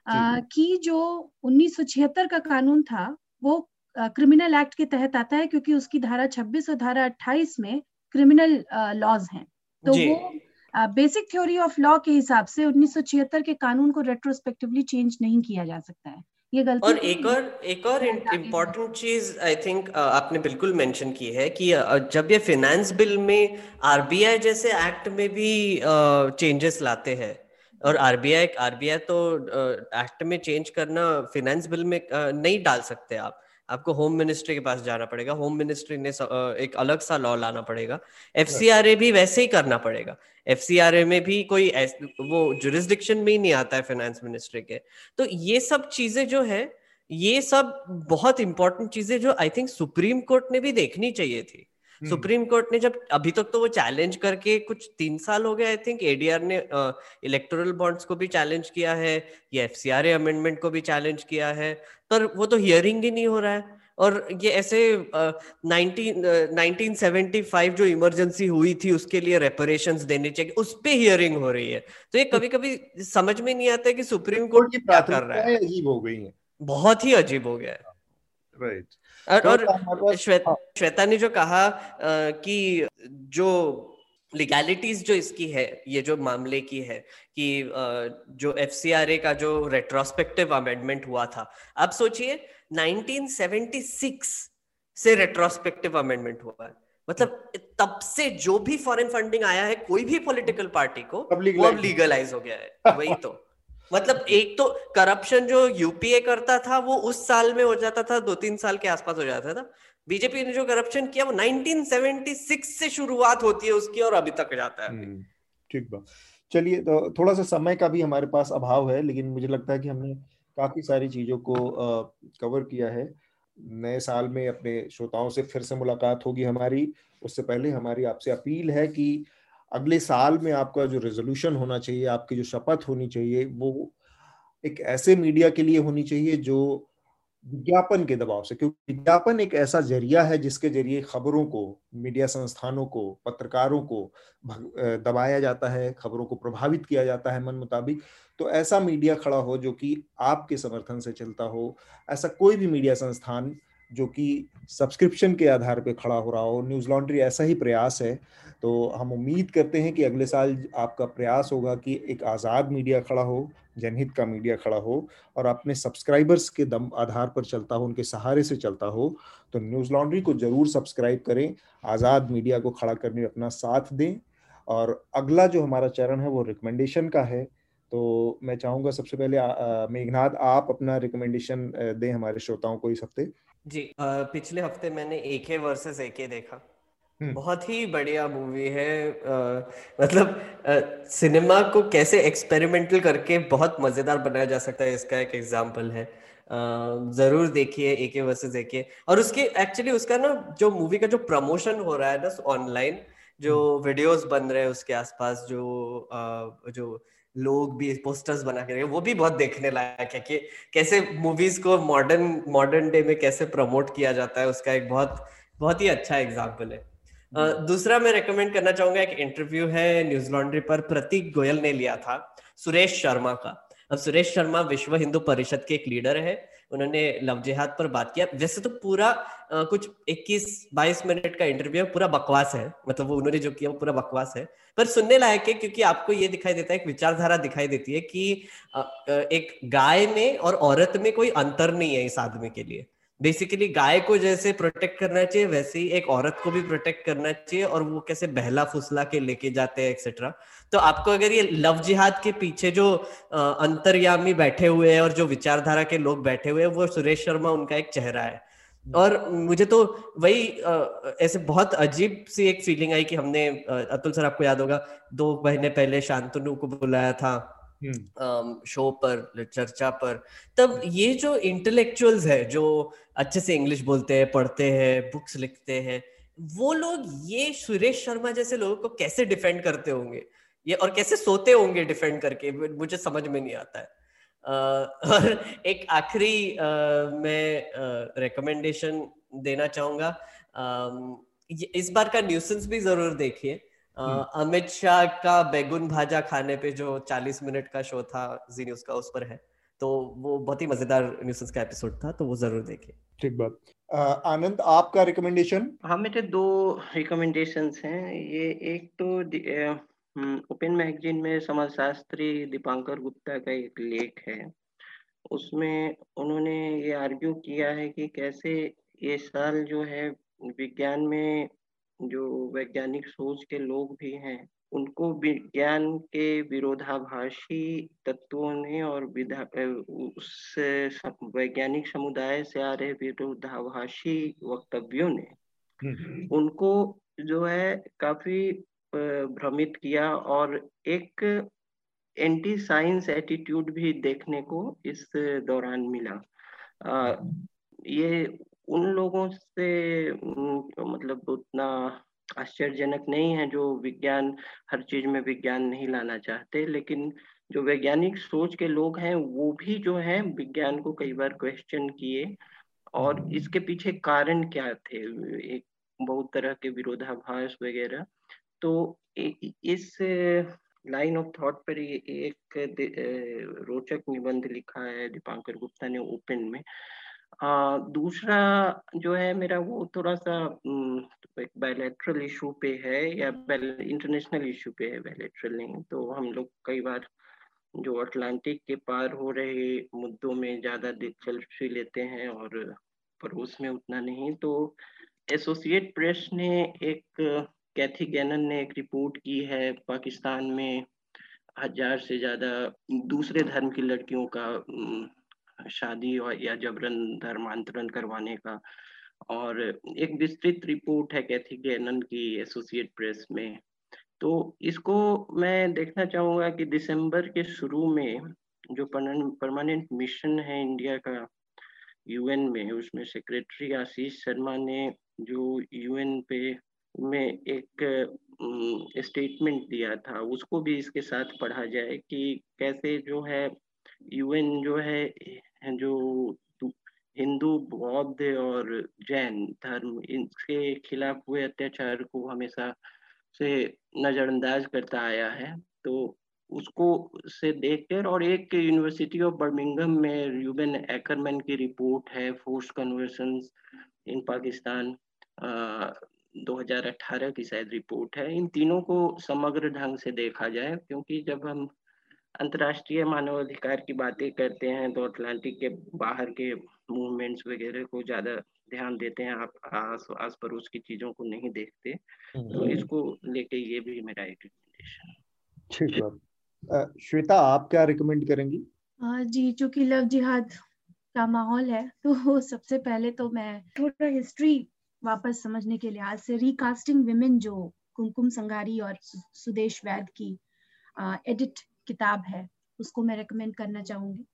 C: कि जो उन्नीस सौ छिहत्तर का कानून था वो क्रिमिनल एक्ट के तहत आता है क्योंकि उसकी धारा 26 और धारा 28 में क्रिमिनल लॉज हैं। तो वो बेसिक थ्योरी ऑफ़ लॉ के हिसाब से 1976 के कानून को रेट्रोस्पेक्टिवली चेंज नहीं किया जा सकता है। ये गलती
D: और एक और एक और इम्पोर्टेंट चीज़ आई थिंक आपने बिल्कुल मेंशन की है कि जब ये फाइनेंस बिल में आरबीआई जैसे एक्ट में भी चेंजेस uh, लाते हैं और आरबीआई आरबीआई तो एक्ट में चेंज करना फाइनेंस बिल में नहीं डाल सकते आप। आपको होम मिनिस्ट्री के पास जाना पड़ेगा। होम मिनिस्ट्री ने एक अलग सा लॉ लाना पड़ेगा। एफसीआरए भी वैसे ही करना पड़ेगा। एफसीआरए में भी कोई वो जुरिस्डिक्शन में ही नहीं आता है फाइनेंस मिनिस्ट्री के। तो ये सब चीज़ें जो है, ये सब बहुत इंपॉर्टेंट चीज़ें जो आई थिंक सुप्रीम कोर्ट ने भी देखनी चाहिए थी। सुप्रीम कोर्ट ने जब अभी तक तो वो चैलेंज करके कुछ तीन साल हो गए आई थिंक एडीआर ने इलेक्टोरल बॉन्ड्स को भी चैलेंज किया है ये एफ़ अमेंडमेंट को भी चैलेंज किया है पर वो तो हियरिंग ही नहीं हो रहा है। और ये ऐसे नाइनटीन सेवेंटी फाइव जो इमरजेंसी हुई थी उसके लिए रेपरेशन देने चाहिए उस पर हियरिंग हो रही है। तो ये कभी कभी समझ में नहीं आता कि सुप्रीम कोर्ट की क्या कर रहा है।
B: अजीब हो गई है।
D: बहुत ही अजीब हो गया है।
B: राइट
D: और, और श्वेता श्वेता ने जो कहा कि जो लीगैलिटीज जो इसकी है ये जो मामले की है कि जो एफ़ का जो रेट्रोस्पेक्टिव अमेंडमेंट हुआ था। अब सोचिए 1976 से रेट्रोस्पेक्टिव अमेंडमेंट हुआ है। मतलब तब से जो भी फॉरेन फंडिंग आया है कोई भी पॉलिटिकल पार्टी को वो अब लीगलाइज हो गया है। वही तो। मतलब एक तो करप्शन जो यूपीए करता था, वो उस साल में हो जाता था दो तीन साल के आसपास हो जाता था बीजेपी ने जो करप्शन किया, वो 1976 से शुरुआत होती है उसकी और अभी तक जाता है।
B: ठीक बात। चलिए तो थोड़ा सा समय का भी हमारे पास अभाव है, लेकिन मुझे लगता है कि हमने काफ़ी सारी चीज़ों को कवर किया है। नए साल में अपने श्रोताओं से फिर से मुलाकात होगी हमारी। उससे पहले हमारी आपसे अपील है कि अगले साल में आपका जो रेजोल्यूशन होना चाहिए, आपकी जो शपथ होनी चाहिए, वो एक ऐसे मीडिया के लिए होनी चाहिए जो विज्ञापन के दबाव से, क्योंकि विज्ञापन एक ऐसा ज़रिया है जिसके ज़रिए खबरों को मीडिया संस्थानों को, पत्रकारों को दबाया जाता है, खबरों को प्रभावित किया जाता है मन मुताबिक। तो ऐसा मीडिया खड़ा हो जो कि आपके समर्थन से चलता हो, ऐसा कोई भी मीडिया संस्थान जो कि सब्सक्रिप्शन के आधार पर खड़ा हो रहा हो न्यूज़ लॉन्ड्री ऐसा ही प्रयास है तो हम उम्मीद करते हैं कि अगले साल आपका प्रयास होगा कि एक आज़ाद मीडिया खड़ा हो जनहित का मीडिया खड़ा हो, और अपने सब्सक्राइबर्स के दम आधार पर चलता हो, उनके सहारे से चलता हो तो न्यूज़ लॉन्ड्री को ज़रूर सब्सक्राइब करें, आज़ाद मीडिया को खड़ा करने में अपना साथ दें, और अगला जो हमारा चरण है वो रिकमेंडेशन का है तो मैं चाहूँगा सबसे पहले मेघनाथ आप अपना रिकमेंडेशन दें हमारे श्रोताओं को इस हफ़्ते।
D: जी आ, पिछले हफ़्ते मैंने एक वर्सेस एक देखा हम्म। बहुत ही बढ़िया मूवी है आ, मतलब आ, सिनेमा को कैसे एक्सपेरिमेंटल करके बहुत मज़ेदार बनाया जा सकता है इसका एक एग्ज़ाम्पल है आ, ज़रूर देखिए एक वर्सेस एक और उसके एक्चुअली उसका ना जो मूवी का जो प्रमोशन हो रहा है ना ऑनलाइन जो वीडियोस हम्म। बन रहे हैं उसके आसपास जो आ, जो लोग भी पोस्टर्स बना के वो भी बहुत देखने लायक है कि कैसे मूवीज़ को मॉडर्न मॉडर्न डे में कैसे प्रमोट किया जाता है उसका एक बहुत बहुत ही अच्छा एग्ज़ाम्पल है। Uh, दूसरा मैं रेकमेंड करना चाहूँगा एक इंटरव्यू है न्यूज़ लॉन्ड्री पर प्रतीक गोयल ने लिया था सुरेश शर्मा का। अब सुरेश शर्मा विश्व हिंदू परिषद के एक लीडर है उन्होंने लव जिहाद पर बात किया। वैसे तो पूरा आ, कुछ 21-22 मिनट का इंटरव्यू पूरा बकवास है। मतलब वो उन्होंने जो किया वो पूरा बकवास है। पर सुनने लायक है क्योंकि आपको ये दिखाई देता है एक विचारधारा दिखाई देती है कि आ, एक गाय में और औरत में कोई अंतर नहीं है इस आदमी के लिए। बेसिकली गाय को जैसे प्रोटेक्ट करना चाहिए, वैसे ही एक औरत को भी प्रोटेक्ट करना चाहिए और वो कैसे बहला फुसला के लेके जाते हैं एक्सेट्रा तो आपको अगर ये लव जिहाद के पीछे जो अंतर्यामी बैठे हुए हैं और जो विचारधारा के लोग बैठे हुए हैं, वो सुरेश शर्मा उनका एक चेहरा है। और मुझे तो वही ऐसे बहुत अजीब सी एक फीलिंग आई कि हमने अतुल सर, आपको याद होगा, दो महीने पहले शांतनु को बुलाया था। शो हम्म। पर चर्चा पर। तब ये जो इंटेलेक्चुअल्स है जो अच्छे से इंग्लिश बोलते हैं पढ़ते हैं बुक्स लिखते हैं वो लोग ये सुरेश शर्मा जैसे लोगों को कैसे डिफेंड करते होंगे? ये और कैसे सोते होंगे डिफेंड करके? मुझे समझ में नहीं आता है। uh, और एक आखिरी मैं रिकमेंडेशन देना चाहूँगा। uh, इस बार का न्यूसेंस भी ज़रूर देखिए। अमित शाह का बैगुन भाजा खाने पे जो 40 मिनट का शो था जी न्यूज़ का उस पर है। तो वो बहुत ही मज़ेदार न्यूज़ का एपिसोड था तो वो ज़रूर देखे।
B: ठीक बात। आनंद आपका रिकमेंडेशन
E: हाँ मेरे दो रिकमेंडेशन हैं। ये एक तो ओपन मैगजीन में समाजशास्त्री दीपांकर गुप्ता का एक लेख है। उसमें उन्होंने ये आर्ग्यू किया है कि कैसे ये साल जो है विज्ञान में जो वैज्ञानिक सोच के लोग भी हैं उनको विज्ञान के विरोधाभासी तत्वों ने और उस वैज्ञानिक समुदाय से आ रहे विरोधाभासी वक्तव्यों ने हम्म। उनको जो है काफ़ी भ्रमित किया और एक एंटी साइंस एटीट्यूड भी देखने को इस दौरान मिला आ, ये उन लोगों से मतलब उतना आश्चर्यजनक नहीं है, जो विज्ञान, हर चीज़ में विज्ञान नहीं लाना चाहते, लेकिन जो वैज्ञानिक सोच के लोग हैं, वो भी जो है, विज्ञान को कई बार क्वेश्चन किए, और इसके पीछे कारण क्या थे? एक बहुत तरह के विरोधाभास वगैरह। तो इस लाइन ऑफ़ थॉट पर एक रोचक निबंध लिखा है, दीपांकर गुप्ता ने ओपन में। आ, दूसरा जो है मेरा वो थोड़ा सा एक बायलैटरल इशू पे है या इंटरनेशनल इशू पे है बायलैटरल नहीं तो हम लोग कई बार जो अटलांटिक के पार हो रहे मुद्दों में ज़्यादा दिलचस्पी लेते हैं और पड़ोस में उतना नहीं तो एसोसिएट प्रेस ने एक कैथी गैनन ने एक रिपोर्ट की है पाकिस्तान में हज़ार से ज़्यादा दूसरे धर्म की लड़कियों का शादी और या जबरन धर्मांतरण करवाने का। और एक विस्तृत रिपोर्ट है कैथी गैनन की एसोसिएट प्रेस में। तो इसको मैं देखना चाहूँगा कि दिसंबर के शुरू में जो परमानेंट मिशन है इंडिया का यूएन में, उसमें सेक्रेटरी आशीष शर्मा ने जो यूएन पे में एक स्टेटमेंट दिया था, उसको भी इसके साथ पढ़ा जाए कि कैसे जो है यूएन जो है जो हिंदू बौद्ध और जैन धर्म इनके खिलाफ हुए अत्याचार को हमेशा से नज़रअंदाज करता आया है। तो उसको से देखकर और एक यूनिवर्सिटी ऑफ़ बर्मिंगम में रूबेन एकरमैन की रिपोर्ट है फोर्स कन्वर्सन इन पाकिस्तान आ, 2018 की शायद रिपोर्ट है। इन तीनों को समग्र ढंग से देखा जाए क्योंकि जब हम अंतर्राष्ट्रीय मानवाधिकार की बातें करते हैं तो अटलांटिक के बाहर के मूवमेंट्स वगैरह को ज़्यादा ध्यान देते हैं। आप आस आस पड़ोस की चीज़ों को नहीं देखते। तो हम्म। इसको लेके ये भी मेरा एक रिकमेंडेशन
B: ठीक है। श्वेता आप क्या रिकमेंड करेंगी?
C: जी चूँकि लव जिहाद का माहौल है (laughs) तो सबसे पहले तो मैं थोड़ा हिस्ट्री वापस समझने के लिहाज से रिकास्टिंग विमेन जो कुमकुम संगारी और सुदेश वैद की एडिट किताब है उसको मैं रेकमेंड करना चाहूँगी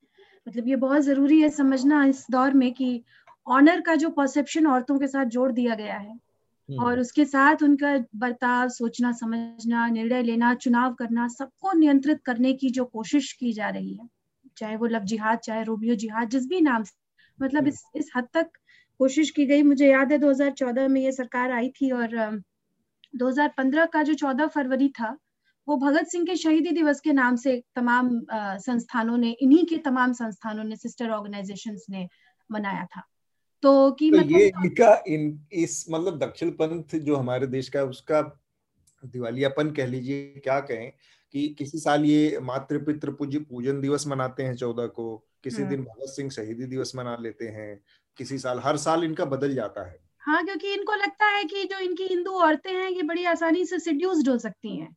C: मतलब ये बहुत ज़रूरी है समझना इस दौर में कि ऑनर का जो परसेप्शन औरतों के साथ जोड़ दिया गया है हम्म। और उसके साथ उनका बर्ताव सोचना समझना निर्णय लेना चुनाव करना सबको नियंत्रित करने की जो कोशिश की जा रही है चाहे वो लव जिहाद चाहे रोबियो जिहाद जिस भी नाम से मतलब हम्म। इस इस हद तक कोशिश की गई मुझे याद है 2014 में ये सरकार आई थी और 2015 का जो 14 फरवरी था वो भगत सिंह के शहीदी दिवस के नाम से तमाम संस्थानों ने इन्हीं के तमाम संस्थानों ने सिस्टर ऑर्गेनाइजेशंस ने मनाया था। तो
B: कि तो ये इनका इन इस मतलब दक्षिण पंथ जो हमारे देश का उसका दिवालियापन कह लीजिए क्या कहें कि किसी साल ये मातृ पितृ पूज्य पूजन दिवस मनाते हैं चौदह को किसी दिन भगत सिंह शहीदी दिवस मना लेते हैं किसी साल हर साल इनका बदल जाता है।
C: हाँ क्योंकि इनको लगता है कि जो इनकी हिंदू औरतें हैं ये बड़ी आसानी से सिड्यूस्ड हो सकती हैं।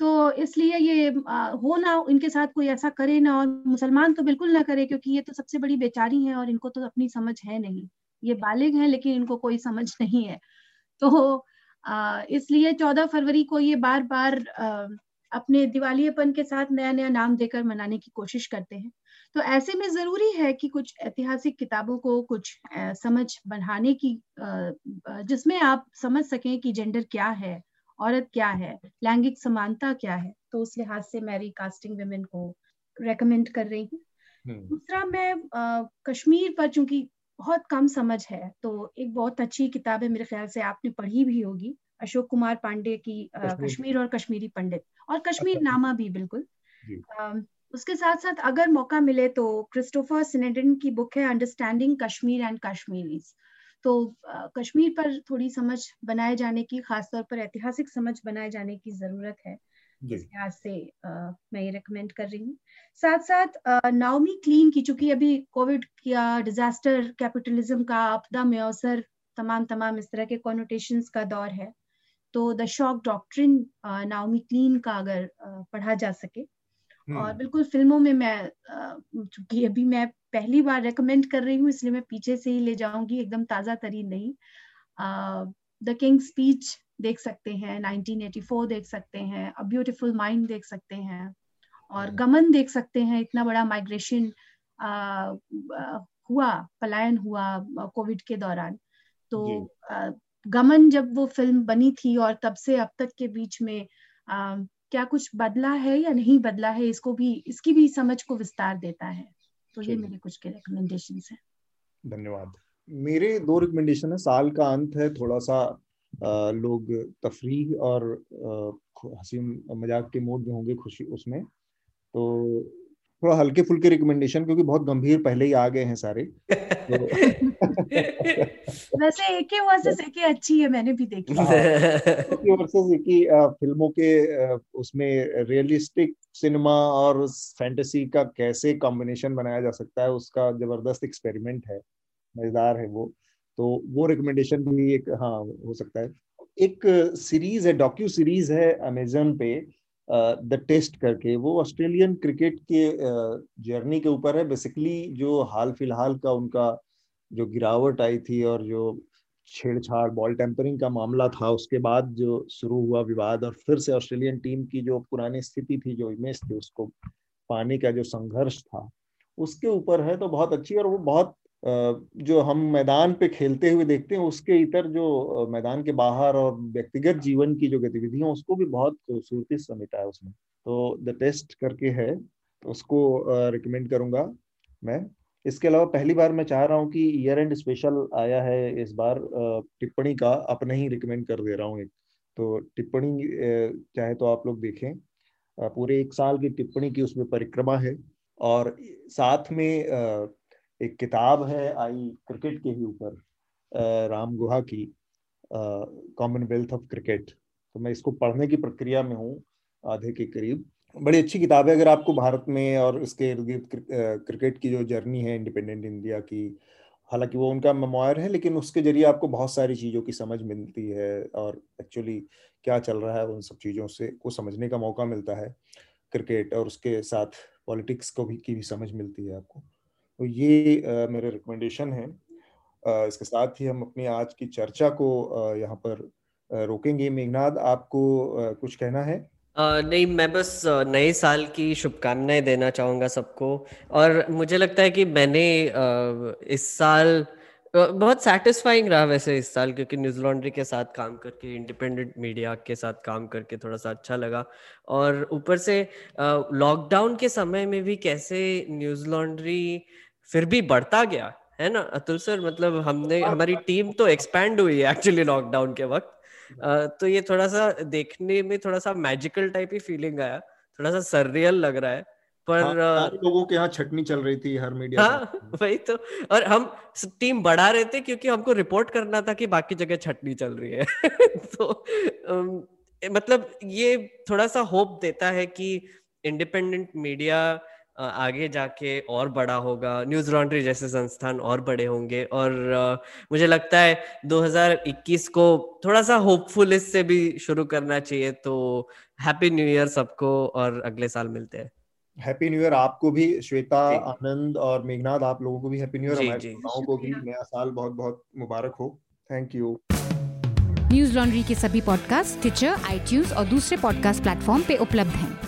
C: तो इसलिए ये हो ना, इनके साथ कोई ऐसा करे ना, और मुसलमान तो बिल्कुल ना करे, क्योंकि ये तो सबसे बड़ी बेचारी है, और इनको तो अपनी समझ है नहीं। ये बालिग हैं, लेकिन इनको कोई समझ नहीं है। तो इसलिए चौदह फरवरी को ये बार बार अपने दिवालियेपन के साथ नया नया नाम देकर मनाने की कोशिश करते हैं। तो ऐसे में ज़रूरी है कि कुछ ऐतिहासिक किताबों को कुछ समझ बढ़ाने की जिसमें आप समझ सकें कि जेंडर क्या है। औरत क्या है? लैंगिक समानता क्या है? तो उस लिहाज से मैं रिकास्टिंग वेमेन को रेकमेंड कर रही हूँ। हम्म। दूसरा मैं आ, कश्मीर पर चूँकि बहुत कम समझ है तो एक बहुत अच्छी किताब है मेरे ख्याल से आपने पढ़ी भी होगी अशोक कुमार पांडे की आ, कश्मीर और कश्मीरी पंडित और कश्मीर अच्छा। नामा भी बिल्कुल। आ, उसके साथ साथ अगर मौका मिले तो क्रिस्टोफर सिनेडन की बुक है अंडरस्टैंडिंग कश्मीर एंड कश्मीरीज तो कश्मीर पर थोड़ी समझ बनाए जाने की खासतौर पर ऐतिहासिक समझ बनाए जाने की ज़रूरत है इस लिहाज से आ, मैं ये रिकमेंड कर रही हूँ। साथ साथ नाओमी क्लीन की चूँकि अभी कोविड का डिजास्टर कैपिटलिज्म का आपदा में अवसर तमाम तमाम इस तरह के कॉनोटेशन का दौर है तो the shock doctrine Naomi Klein का अगर पढ़ा जा सके। और। बिल्कुल फ़िल्मों में मैं चूँकि अभी मैं पहली बार रेकमेंड कर रही हूँ इसलिए मैं पीछे से ही ले जाऊँगी एकदम ताज़ा तरीन नहीं। द किंग स्पीच देख सकते हैं 1984 देख सकते हैं अ ब्यूटीफुल माइंड देख सकते हैं और। गमन देख सकते हैं इतना बड़ा माइग्रेशन हुआ पलायन हुआ कोविड के दौरान। तो गमन जब वो फ़िल्म बनी थी और तब से अब तक के बीच में क्या कुछ बदला है या नहीं बदला है इसको भी इसकी भी समझ को विस्तार देता है। तो ये मेरे कुछ के रिकमेंडेशन है।
B: धन्यवाद। मेरे दो रिकमेंडेशन है। साल का अंत है थोड़ा सा आ, लोग तफरी और हसीन मज़ाक के मूड में होंगे खुशी उसमें। तो थोड़ा हल्के फुल्के रिकमेंडेशन क्योंकि बहुत गंभीर पहले ही आ गए हैं सारे। तो (laughs)
C: वैसे एक ही वर्सेस एक ही अच्छी है मैंने भी देखी।
B: वर्सेस एक ही फ़िल्मों के उसमें रियलिस्टिक सिनेमा और फैंटेसी का कैसे कॉम्बिनेशन बनाया जा सकता है उसका ज़बरदस्त एक्सपेरिमेंट है मज़ेदार है वो। तो वो रिकमेंडेशन भी एक हाँ हो सकता है। एक सीरीज़ है डॉक्यू सीरीज़ है अमेजन पे द टेस्ट करके, वो ऑस्ट्रेलियन क्रिकेट के जर्नी के ऊपर है। बेसिकली जो हाल फ़िलहाल का उनका जो गिरावट आई थी और जो छेड़छाड़ बॉल टेम्परिंग का मामला था, उसके बाद जो शुरू हुआ विवाद और फिर से ऑस्ट्रेलियन टीम की जो पुरानी स्थिति थी, जो इमेज थी, उसको पाने का जो संघर्ष था, उसके ऊपर है। तो बहुत अच्छी और वो बहुत जो हम मैदान पे खेलते हुए देखते हैं, उसके इतर जो मैदान के बाहर और व्यक्तिगत जीवन की जो गतिविधियाँ, उसको भी बहुत खूबसूरती समेटा है उसमें तो द टेस्ट करके है तो उसको रिकमेंड करूँगा मैं। इसके अलावा पहली बार मैं चाह रहा हूँ कि ईयर एंड स्पेशल आया है इस बार टिप्पणी का, अपने ही रिकमेंड कर दे रहा हूँ एक। तो टिप्पणी चाहे तो आप लोग देखें पूरे एक साल की टिप्पणी की उसमें परिक्रमा है और साथ में एक किताब है आई क्रिकेट के ही ऊपर राम गुहा की कॉमनवेल्थ ऑफ़ क्रिकेट तो मैं इसको पढ़ने की प्रक्रिया में हूँ, आधे के करीब। बड़ी अच्छी किताब है, अगर आपको भारत में और इसके इर्द गिर्द क्रिकेट की जो जर्नी है इंडिपेंडेंट इंडिया की, हालाँकि वो उनका मेमोयर है, लेकिन उसके ज़रिए आपको बहुत सारी चीज़ों की समझ मिलती है और एक्चुअली क्या चल रहा है उन सब चीज़ों से, को समझने का मौका मिलता है। क्रिकेट और उसके साथ पॉलिटिक्स को भी, की भी समझ मिलती है आपको। तो ये मेरे रिकमेंडेशन है। इसके साथ ही हम अपनी आज की चर्चा को यहाँ पर रोकेंगे। मेघनाथ आपको कुछ कहना है?
D: नहीं, मैं बस नए साल की शुभकामनाएँ देना चाहूँगा सबको। और मुझे लगता है कि मैंने इस साल बहुत सेटिस्फाइंग रहा वैसे इस साल, क्योंकि न्यूज़ लॉन्ड्री के साथ काम करके इंडिपेंडेंट मीडिया के साथ काम करके थोड़ा सा अच्छा लगा। और ऊपर से लॉकडाउन के समय में भी कैसे न्यूज़ लॉन्ड्री फिर भी बढ़ता गया है ना? अतुल सर मतलब हमने हमारी टीम तो एक्सपैंड हुई है एक्चुअली लॉकडाउन के वक्त। तो ये थोड़ा सा देखने में थोड़ा सा मैजिकल टाइप ही फीलिंग आया थोड़ा सा सररियल लग रहा है पर हाँ,
B: लोगों के यहाँ छटनी चल रही थी हर मीडिया
D: हाँ वही तो। और हम टीम बढ़ा रहे थे क्योंकि हमको रिपोर्ट करना था कि बाकी जगह छटनी चल रही है। (laughs) तो मतलब ये थोड़ा सा होप देता है कि इंडिपेंडेंट मीडिया आगे जाके और बड़ा होगा। न्यूज़ लॉन्ड्री जैसे संस्थान और बड़े होंगे और मुझे लगता है 2021 को थोड़ा सा होपफुल इससे भी शुरू करना चाहिए। तो हैप्पी न्यू ईयर सबको और अगले साल मिलते हैं।
B: हैप्पी न्यू ईयर आपको भी श्वेता आनंद और मेघनाथ आप लोगों को भी हैप्पी न्यू ईयर हमारे को भी नया साल बहुत बहुत मुबारक हो। थैंक यू
A: न्यूज़ लॉन्ड्री के सभी पॉडकास्ट टिचर आई और दूसरे पॉडकास्ट प्लेटफॉर्म पे उपलब्ध हैं।